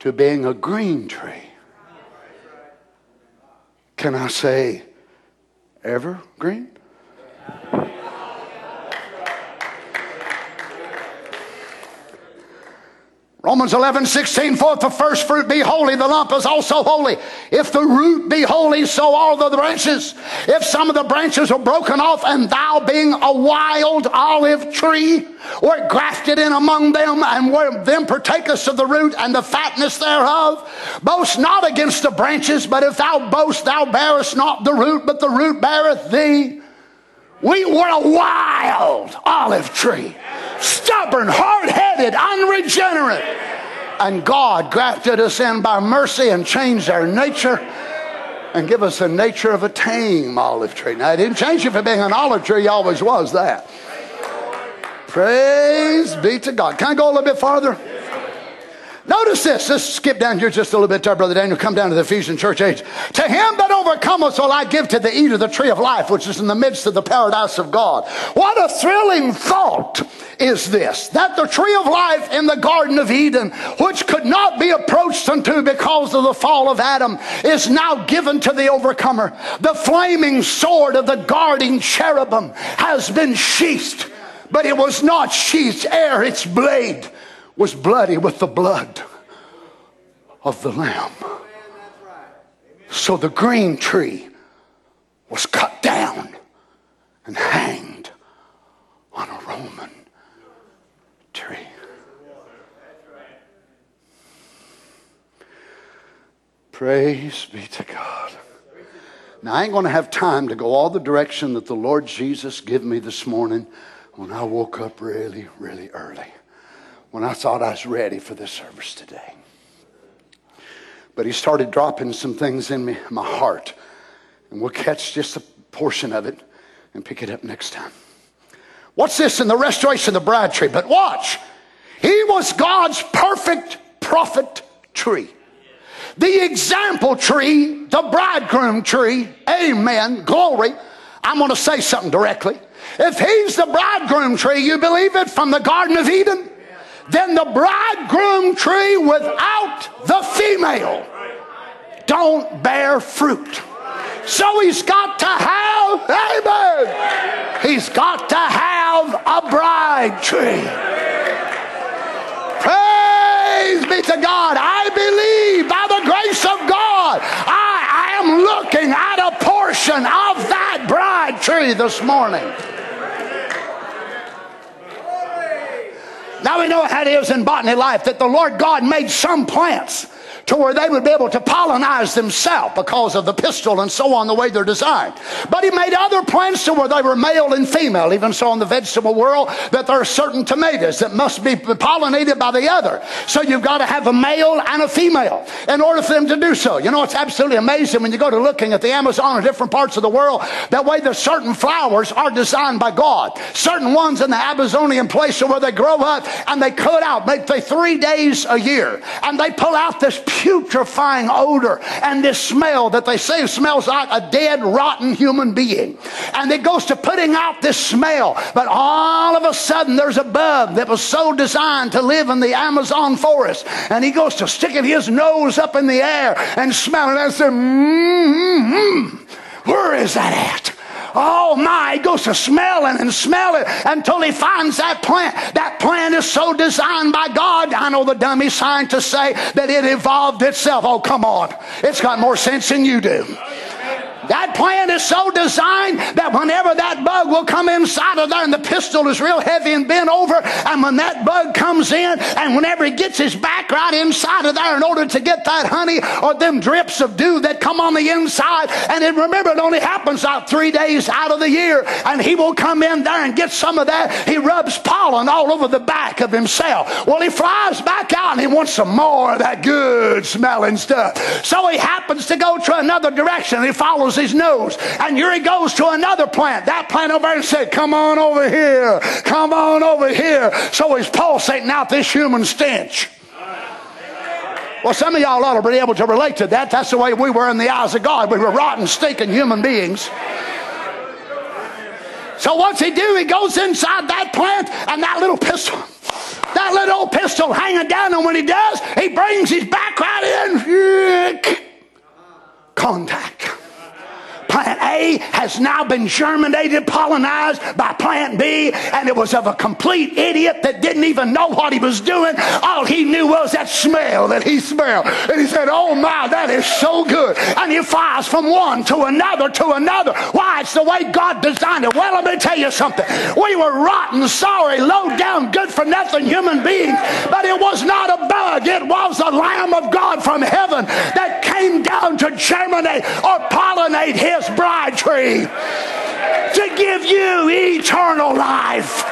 to being a green tree. Can I say evergreen? Romans 11, 16, for the first fruit be holy, the lump is also holy. If the root be holy, so are the branches. If some of the branches are broken off, and thou being a wild olive tree, were grafted in among them, and were them partakest of the root and the fatness thereof, boast not against the branches, but if thou boast, thou bearest not the root, but the root beareth thee. We were a wild olive tree, stubborn, hard headed, unregenerate. And God grafted us in by mercy and changed our nature and give us the nature of a tame olive tree. Now, it didn't change you from being an olive tree, you always was that. Praise be to God. Can I go a little bit farther? Notice this. Let's skip down here just a little bit our brother Daniel. Come down to the Ephesian church age. To him that overcometh will I give to the eat of the tree of life, which is in the midst of the paradise of God. What a thrilling thought is this. That the tree of life in the Garden of Eden, which could not be approached unto because of the fall of Adam, is now given to the overcomer. The flaming sword of the guarding cherubim has been sheathed, but it was not sheathed ere its blade was bloody with the blood of the Lamb. So the green tree was cut down and hanged on a Roman tree. Praise be to God. Now, I ain't going to have time to go all the direction that the Lord Jesus gave me this morning when I woke up really, really early when I thought I was ready for this service today. But he started dropping some things in me, my heart. And we'll catch just a portion of it and pick it up next time. What's this in the restoration of the bride tree? But watch. He was God's perfect prophet tree. The example tree, the bridegroom tree. Amen. Glory. I'm going to say something directly. If he's the bridegroom tree, you believe it from the Garden of Eden? Then the bridegroom tree without the female don't bear fruit. So he's got to have, amen, he's got to have a bride tree. Praise be to God. I believe by the grace of God, I, I am looking at a portion of that bride tree this morning. Now we know how it is in botany life that the Lord God made some plants to where they would be able to pollinize themselves because of the pistil and so on, the way they're designed. But he made other plants to where they were male and female, even so in the vegetable world, that there are certain tomatoes that must be pollinated by the other. So you've got to have a male and a female in order for them to do so. You know, it's absolutely amazing when you go to looking at the Amazon or different parts of the world, that way that certain flowers are designed by God. Certain ones in the Amazonian place where they grow up and they cut out, maybe three days a year, and they pull out this putrefying odor and this smell that they say smells like a dead, rotten human being. And it goes to putting out this smell. But all of a sudden, there's a bug that was so designed to live in the Amazon forest. And he goes to sticking his nose up in the air and smelling and says, mm-hmm. Where is that at? Oh my, he goes to smelling and smelling until he finds that plant. That plant is so designed by God. I know the dummy scientists say that it evolved itself. Oh, come on. It's got more sense than you do. That plant is so designed that whenever that bug will come inside of there and the pistil is real heavy and bent over, and when that bug comes in and whenever he gets his back right inside of there in order to get that honey or them drips of dew that come on the inside, and it, remember it only happens out three days out of the year, and he will come in there and get some of that. He rubs pollen all over the back of himself. Well, he flies back out and he wants some more of that good smelling stuff. So he happens to go to another direction. He follows his nose. And here he goes to another plant. That plant over there said, Come on over here. Come on over here. So he's pulsating out this human stench. Well, some of y'all ought to be able to relate to that. That's the way we were in the eyes of God. We were rotten, stinking human beings. So what's he do? He goes inside that plant and that little pistil, that little old pistil hanging down. And when he does, he brings his back right in. Contact. Plant A has now been germinated, pollinized by plant B, and it was of a complete idiot that didn't even know what he was doing. All he knew was that smell that he smelled. And he said, Oh my, that is so good. And he flies from one to another to another. Why? It's the way God designed it. Well, let me tell you something. We were rotten, sorry, low down, good for nothing human beings, but it was not a bug. It was the Lamb of God from heaven that came down to germinate or pollinate his bride tree to give you eternal life.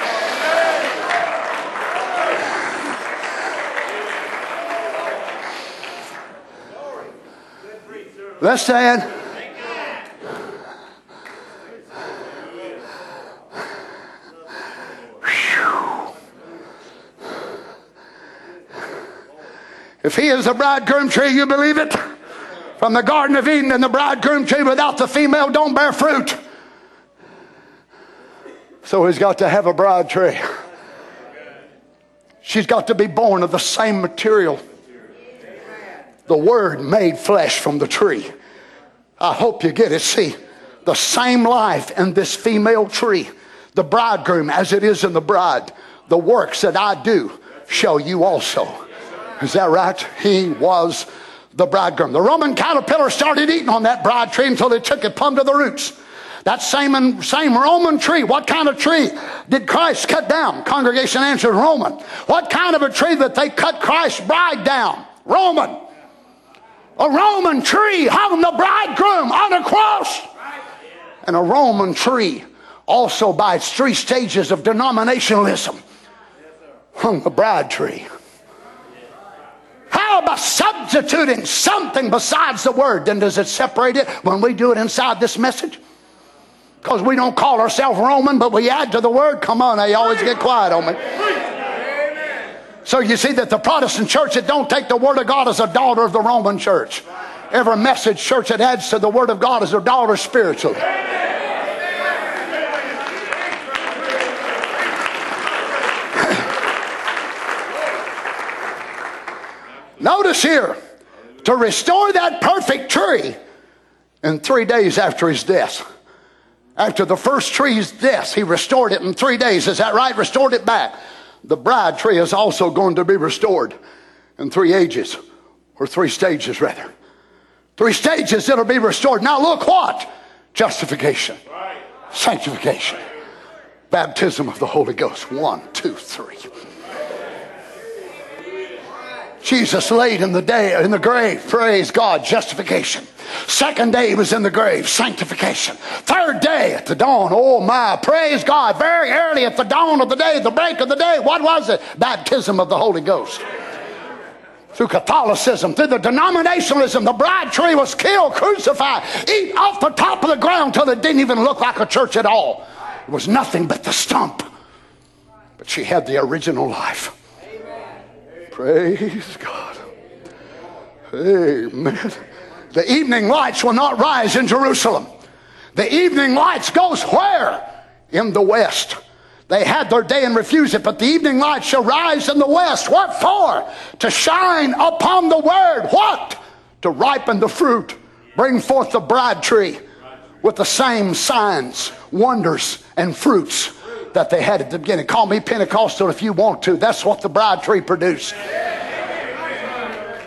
Let's stand. If he is the bridegroom tree, you believe it? From the Garden of Eden and the bridegroom tree without the female don't bear fruit. So he's got to have a bride tree. She's got to be born of the same material. The word made flesh from the tree. I hope you get it. See, the same life in this female tree, the bridegroom as it is in the bride, the works that I do shall you also. Is that right? He was the bridegroom. The Roman caterpillar started eating on that bride tree until they took it plumb to the roots. That same, same Roman tree, what kind of tree did Christ cut down? Congregation answered Roman. What kind of a tree that they cut Christ's bride down? Roman. A Roman tree hung the bridegroom on a cross. And a Roman tree, also by its three stages of denominationalism, hung the bride tree. How about substituting something besides the word, then does it separate it when we do it inside this message? Because we don't call ourselves Roman, but we add to the word. Come on, they always get quiet on me. So you see that the Protestant church that don't take the word of God as a daughter of the Roman church. Every message church that adds to the word of God is a daughter spiritually. Notice here, to restore that perfect tree in three days after his death. After the first tree's death, he restored it in three days. Is that right? Restored it back. The bride tree is also going to be restored in three ages, or three stages rather. Three stages it'll be restored. Now look what? Justification, sanctification, baptism of the Holy Ghost. One, two, three. Jesus laid in the day in the grave. Praise God. Justification. Second day was in the grave. Sanctification. Third day at the dawn. Oh my. Praise God. Very early at the dawn of the day, the break of the day. What was it? Baptism of the Holy Ghost. Through Catholicism, through the denominationalism, the bride tree was killed, crucified, eat off the top of the ground till it didn't even look like a church at all. It was nothing but the stump. But she had the original life. Praise God. Amen. The evening lights will not rise in Jerusalem. The evening lights goes where? In the west. They had their day and refused it, but the evening light shall rise in the west. What for? To shine upon the word. What? To ripen the fruit. Bring forth the bride tree with the same signs, wonders, and fruits that they had at the beginning. Call me Pentecostal if you want to. That's what the bride tree produced.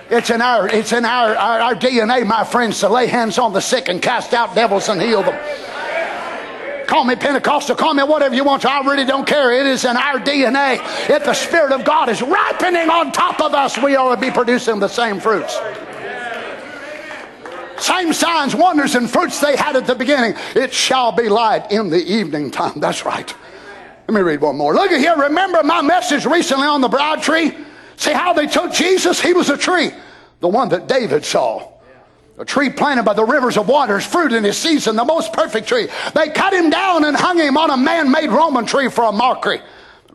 It's in our it's in our, our, our DNA, my friends, to lay hands on the sick and cast out devils and heal them. Call me Pentecostal, call me whatever you want to. I really don't care. It is in our DNA. If the Spirit of God is ripening on top of us, we ought to be producing the same fruits. Same signs, wonders, and fruits they had at the beginning. It shall be light in the evening time. That's right. Let me read one more. Look at here. Remember my message recently on the bride tree? See how they took Jesus? He was a tree, the one that David saw. A tree planted by the rivers of waters, fruit in his season, the most perfect tree. They cut him down and hung him on a man made Roman tree for a mockery.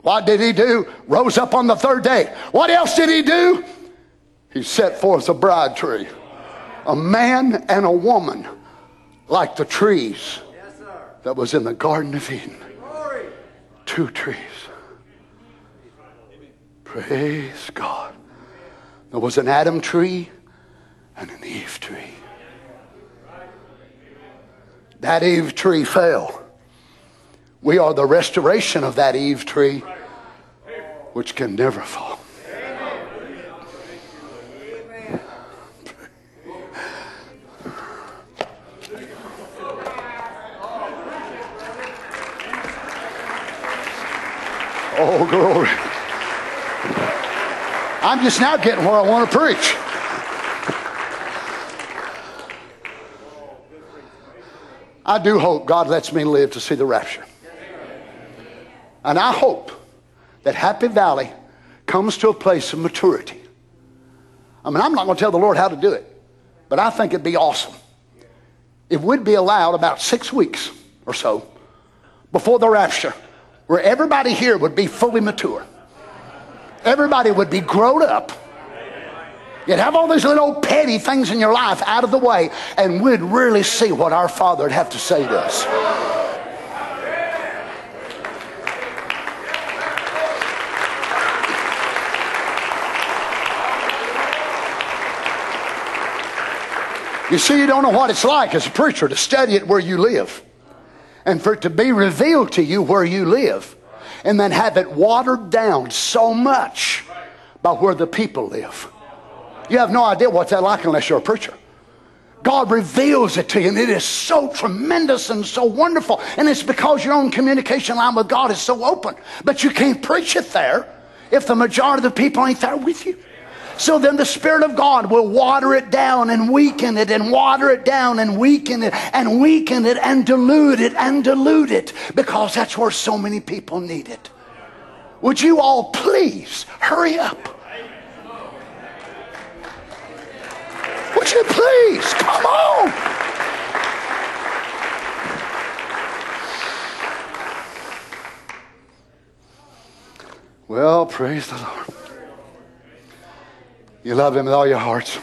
What did he do? Rose up on the third day. What else did he do? He set forth a bride tree. A man and a woman, like the trees that was in the Garden of Eden two trees. Praise God. There was an Adam tree and an Eve tree. That Eve tree fell. We are the restoration of that Eve tree, which can never fall. Oh, glory. I'm just now getting where I want to preach. I do hope God lets me live to see the rapture. And I hope that Happy Valley comes to a place of maturity. I mean, I'm not going to tell the Lord how to do it, but I think it'd be awesome if we'd be allowed about six weeks or so before the rapture where everybody here would be fully mature. Everybody would be grown up. You'd have all these little petty things in your life out of the way, and we'd really see what our Father would have to say to us. You see, you don't know what it's like as a preacher to study it where you live and for it to be revealed to you where you live and then have it watered down so much by where the people live. You have no idea what that's like unless you're a preacher. God reveals it to you, and it is so tremendous and so wonderful. And it's because your own communication line with God is so open. But you can't preach it there if the majority of the people ain't there with you. So then the Spirit of God will water it down and weaken it and water it down and weaken it and weaken it and dilute it and dilute it because that's where so many people need it. Would you all please hurry up? Would you please? Come on. Well, praise the Lord. You love him with all your hearts.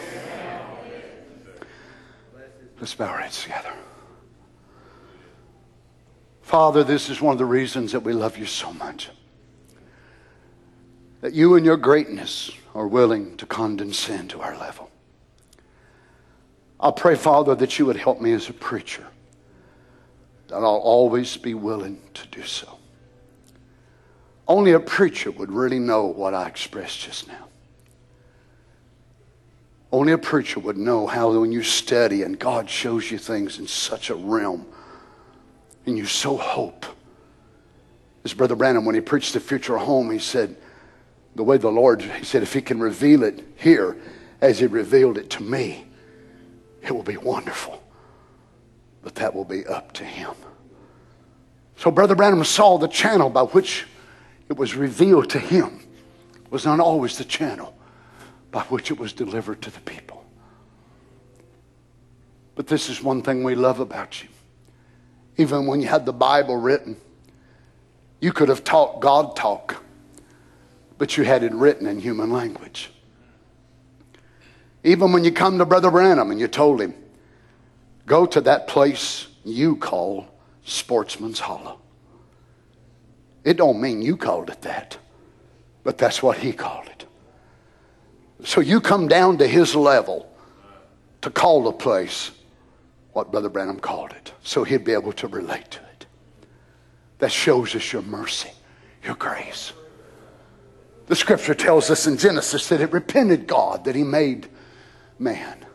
Let's bow our heads together. Father, this is one of the reasons that we love you so much. That you and your greatness are willing to condescend to our level. I pray, Father, that you would help me as a preacher, that I'll always be willing to do so. Only a preacher would really know what I expressed just now. Only a preacher would know how when you study and God shows you things in such a realm and you so hope. As Brother Branham, when he preached the future home, he said, the way the Lord, he said, if he can reveal it here as he revealed it to me, it will be wonderful. But that will be up to him. So Brother Branham saw the channel by which it was revealed to him was not always the channel by which it was delivered to the people. But this is one thing we love about you. Even when you had the Bible written, you could have taught God talk, but you had it written in human language. Even when you come to Brother Branham and you told him, go to that place you call Sportsman's Hollow. It don't mean you called it that, but that's what he called it. So you come down to his level to call the place what Brother Branham called it, so he'd be able to relate to it. That shows us your mercy, your grace. The scripture tells us in Genesis that it repented God that he made man.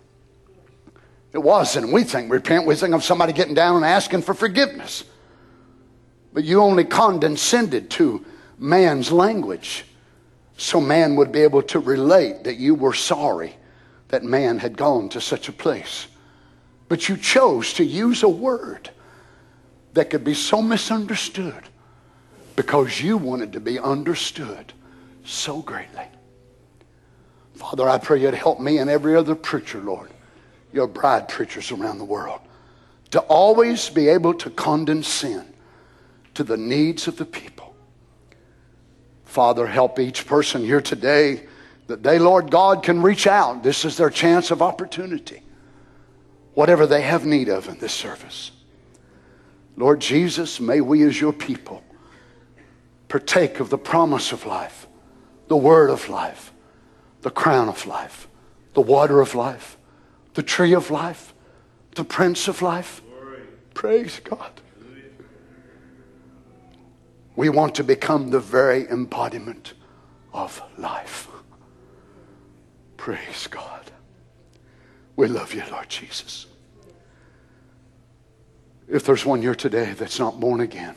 It wasn't, we think repent, we think of somebody getting down and asking for forgiveness. But you only condescended to man's language so man would be able to relate that you were sorry that man had gone to such a place. But you chose to use a word that could be so misunderstood because you wanted to be understood so greatly. Father, I pray you'd help me and every other preacher, Lord, your bride preachers around the world, to always be able to condescend to the needs of the people. Father, help each person here today that they, Lord God, can reach out. This is their chance of opportunity whatever they have need of in this service. Lord Jesus, may we as your people partake of the promise of life, the word of life, the crown of life, the water of life, the tree of life, the prince of life. Praise God. We want to become the very embodiment of life. Praise God. We love you, Lord Jesus. If there's one here today that's not born again,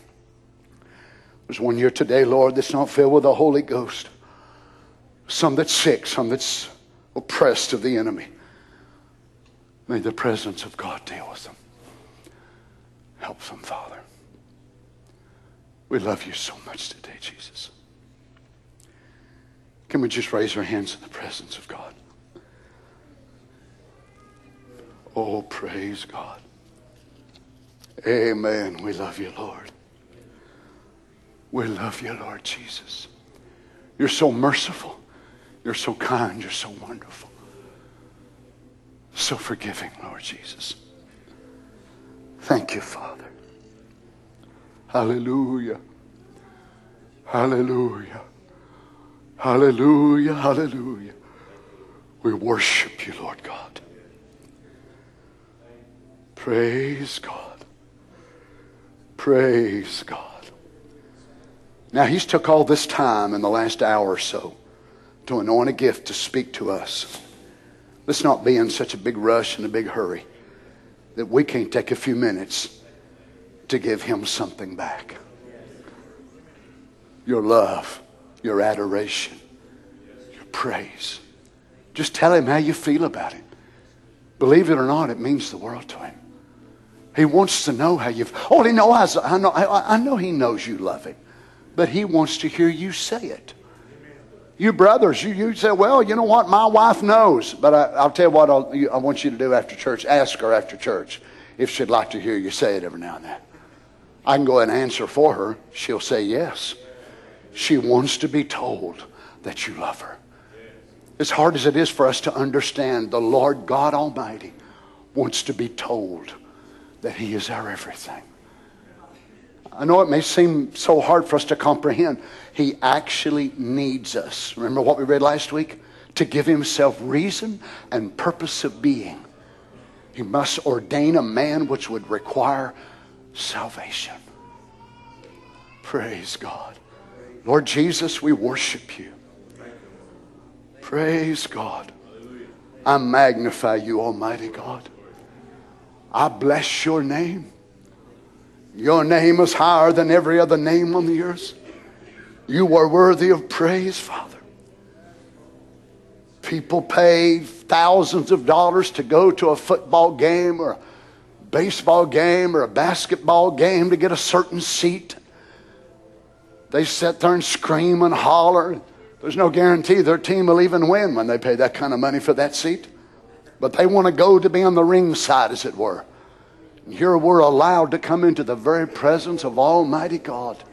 there's one here today, Lord, that's not filled with the Holy Ghost, some that's sick, some that's oppressed of the enemy. May the presence of God deal with them. Help them, Father. We love you so much today, Jesus. Can we just raise our hands in the presence of God? Oh, praise God. Amen. We love you, Lord. We love you, Lord Jesus. You're so merciful. You're so kind. You're so wonderful. So forgiving, Lord Jesus. Thank you, Father. Hallelujah. Hallelujah. Hallelujah. Hallelujah. We worship you, Lord God. Praise God. Praise God. Now, he's took all this time in the last hour or so to anoint a gift to speak to us. Let's not be in such a big rush and a big hurry that we can't take a few minutes to give him something back. Your love, your adoration, your praise. Just tell him how you feel about it. Believe it or not, it means the world to him. He wants to know how you've. Oh, he knows. I know. I, I know he knows you love him, but he wants to hear you say it. You brothers, you, you say, well, you know what? My wife knows. But I, will tell you what I'll, I want you to do after church. Ask her after church if she'd like to hear you say it every now and then. I can go and answer for her. She'll say yes. She wants to be told that you love her. As hard as it is for us to understand, the Lord God Almighty wants to be told that He is our everything. I know it may seem so hard for us to comprehend. He actually needs us. Remember what we read last week? To give Himself reason and purpose of being. He must ordain a man which would require salvation. Praise God. Lord Jesus, we worship you. Praise God. I magnify you, Almighty God. I bless your name. Your name is higher than every other name on the earth. You are worthy of praise, Father. People pay thousands of dollars to go to a football game or baseball game or a basketball game to get a certain seat. They sit there and scream and holler. There's no guarantee their team will even win when they pay that kind of money for that seat. But they want to go to be on the ring side, as it were. And here we're allowed to come into the very presence of Almighty God.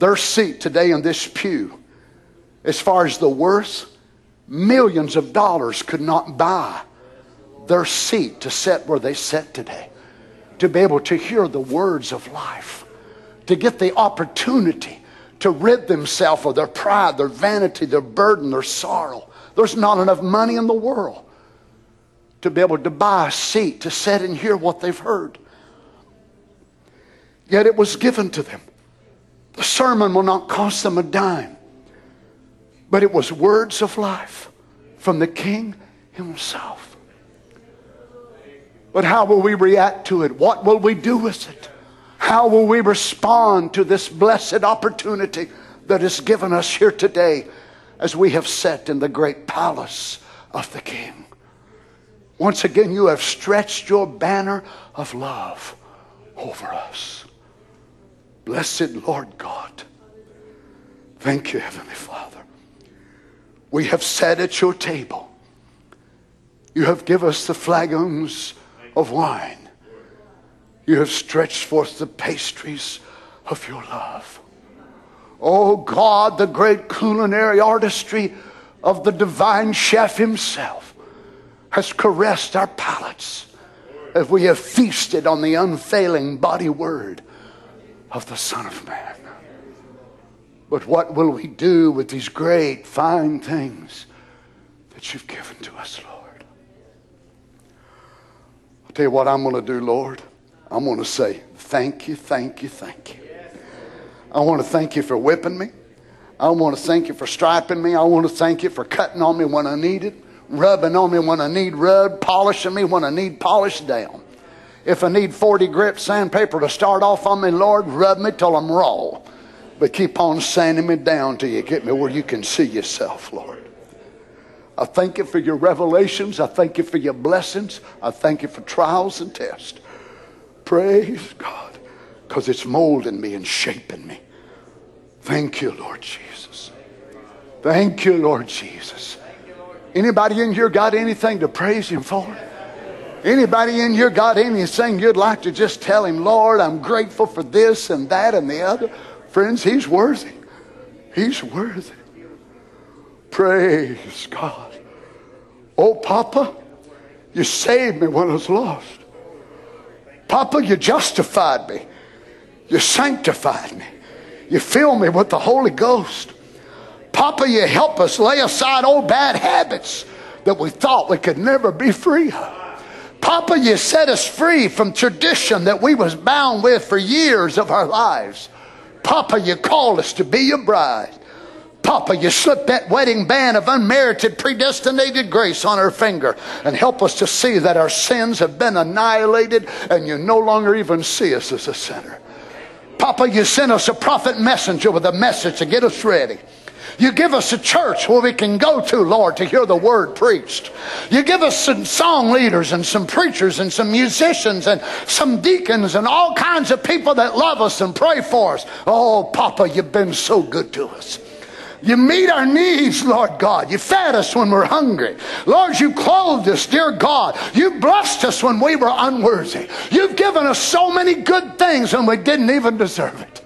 Their seat today in this pew, as far as the worth, millions of dollars could not buy their seat to sit where they sit today, to be able to hear the words of life to get the opportunity to rid themselves of their pride, their vanity, their burden, their sorrow. There's not enough money in the world to be able to buy a seat to sit and hear what they've heard. Yet it was given to them. The sermon will not cost them a dime, but it was words of life from the King Himself. But how will we react to it? What will we do with it? How will we respond to this blessed opportunity that is given us here today as we have sat in the great palace of the King? Once again, you have stretched your banner of love over us. Blessed Lord God. Thank you, Heavenly Father. We have sat at your table. You have given us the flagons of wine. You have stretched forth the pastries of your love. Oh God, the great culinary artistry of the divine chef himself has caressed our palates as we have feasted on the unfailing body word of the Son of Man. But what will we do with these great, fine things that you've given to us, Lord? Tell you what I'm going to do, Lord. I'm going to say, Thank you, thank you, thank you. I want to thank you for whipping me. I want to thank you for striping me. I want to thank you for cutting on me when I need it, rubbing on me when I need rubbed, polishing me when I need polished down. If I need 40 grit sandpaper to start off on me, Lord, rub me till I'm raw. But keep on sanding me down till you get me where you can see yourself, Lord. I thank you for your revelations. I thank you for your blessings. I thank you for trials and tests. Praise God. Because it's molding me and shaping me. Thank you, Lord Jesus. Thank you, Lord Jesus. Anybody in here got anything to praise Him for? Anybody in here got anything you'd like to just tell Him, Lord, I'm grateful for this and that and the other? Friends, He's worthy. He's worthy. Praise God. Oh, Papa, you saved me when I was lost. Papa, you justified me. You sanctified me. You filled me with the Holy Ghost. Papa, you help us lay aside old bad habits that we thought we could never be free of. Papa, you set us free from tradition that we was bound with for years of our lives. Papa, you called us to be your bride. Papa, you slipped that wedding band of unmerited, predestinated grace on her finger and help us to see that our sins have been annihilated and you no longer even see us as a sinner. Papa, you sent us a prophet messenger with a message to get us ready. You give us a church where we can go to, Lord, to hear the word preached. You give us some song leaders and some preachers and some musicians and some deacons and all kinds of people that love us and pray for us. Oh, Papa, you've been so good to us. You meet our needs, Lord God. You fed us when we're hungry. Lord, you clothed us, dear God. You blessed us when we were unworthy. You've given us so many good things and we didn't even deserve it.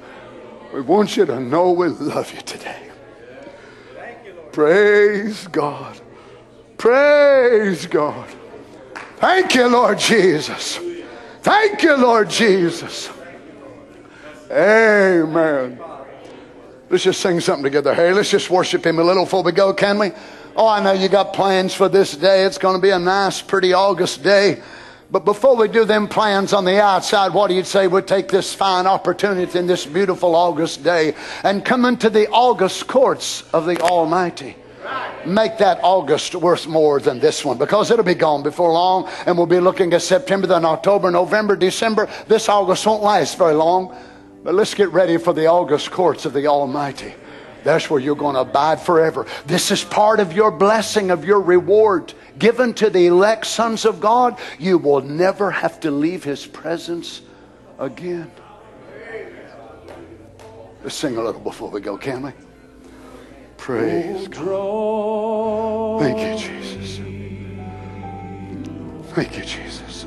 We want you to know we love you today. Praise God. Praise God. Thank you, Lord Jesus. Thank you, Lord Jesus. Amen. Let's just sing something together. Hey, let's just worship Him a little before we go, can we? Oh, I know you got plans for this day. It's going to be a nice, pretty August day. But before we do them plans on the outside, what do you say we take this fine opportunity in this beautiful August day and come into the August courts of the Almighty? Make that August worth more than this one because it'll be gone before long and we'll be looking at September, then October, November, December. This August won't last very long. But let's get ready for the August courts of the Almighty. That's where you're going to abide forever. This is part of your blessing, of your reward given to the elect sons of God. You will never have to leave His presence again. Let's sing a little before we go, can we? Praise God. Thank you, Jesus. Thank you, Jesus.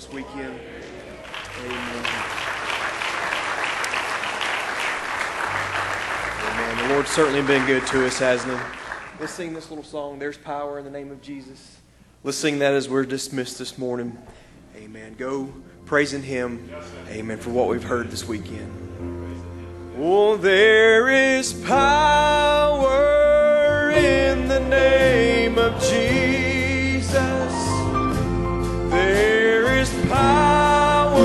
this weekend. Amen. Amen. The Lord's certainly been good to us, hasn't He? Let's sing this little song, There's Power in the Name of Jesus. Let's sing that as we're dismissed this morning. Amen. Go praising Him. Amen. For what we've heard this weekend. Oh, there is power in the name of Jesus. There power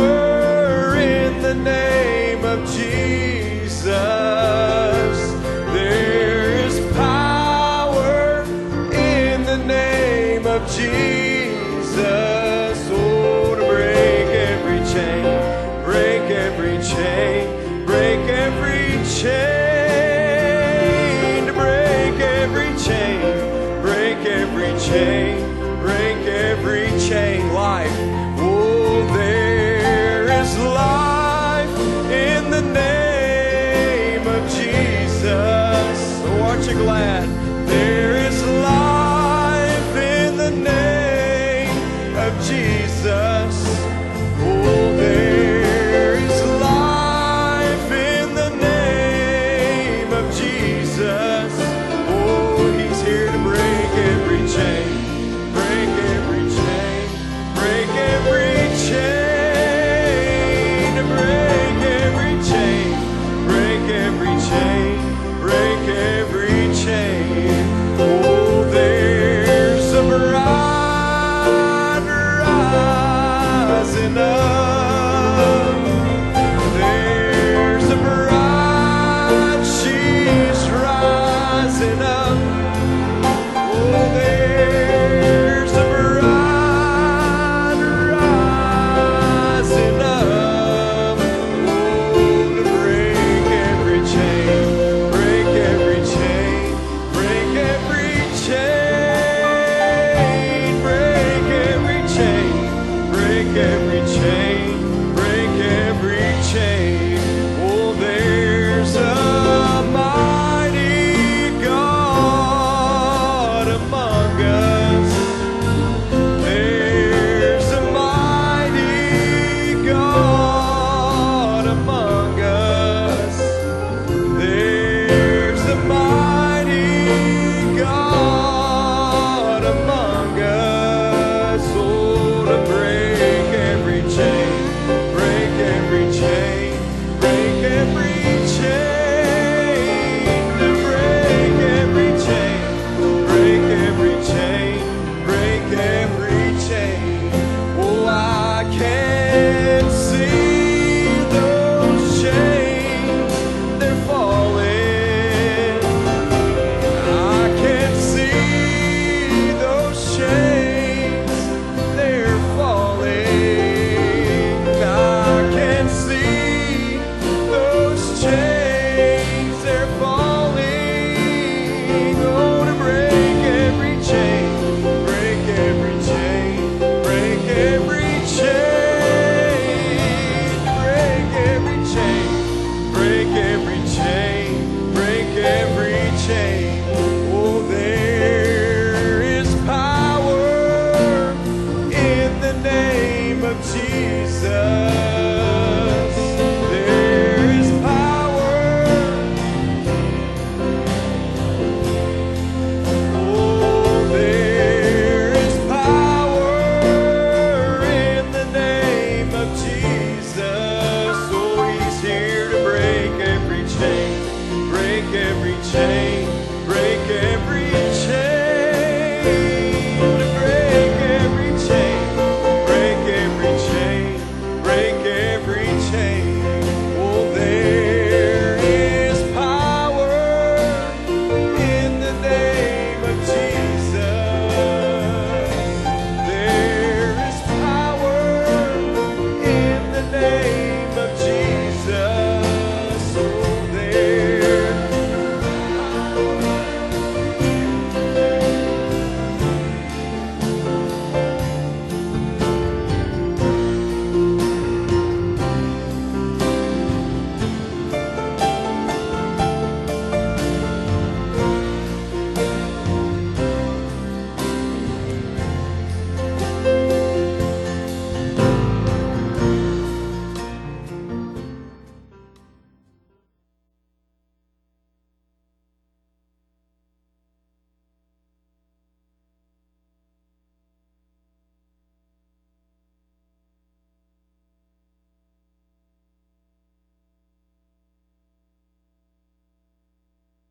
in the name.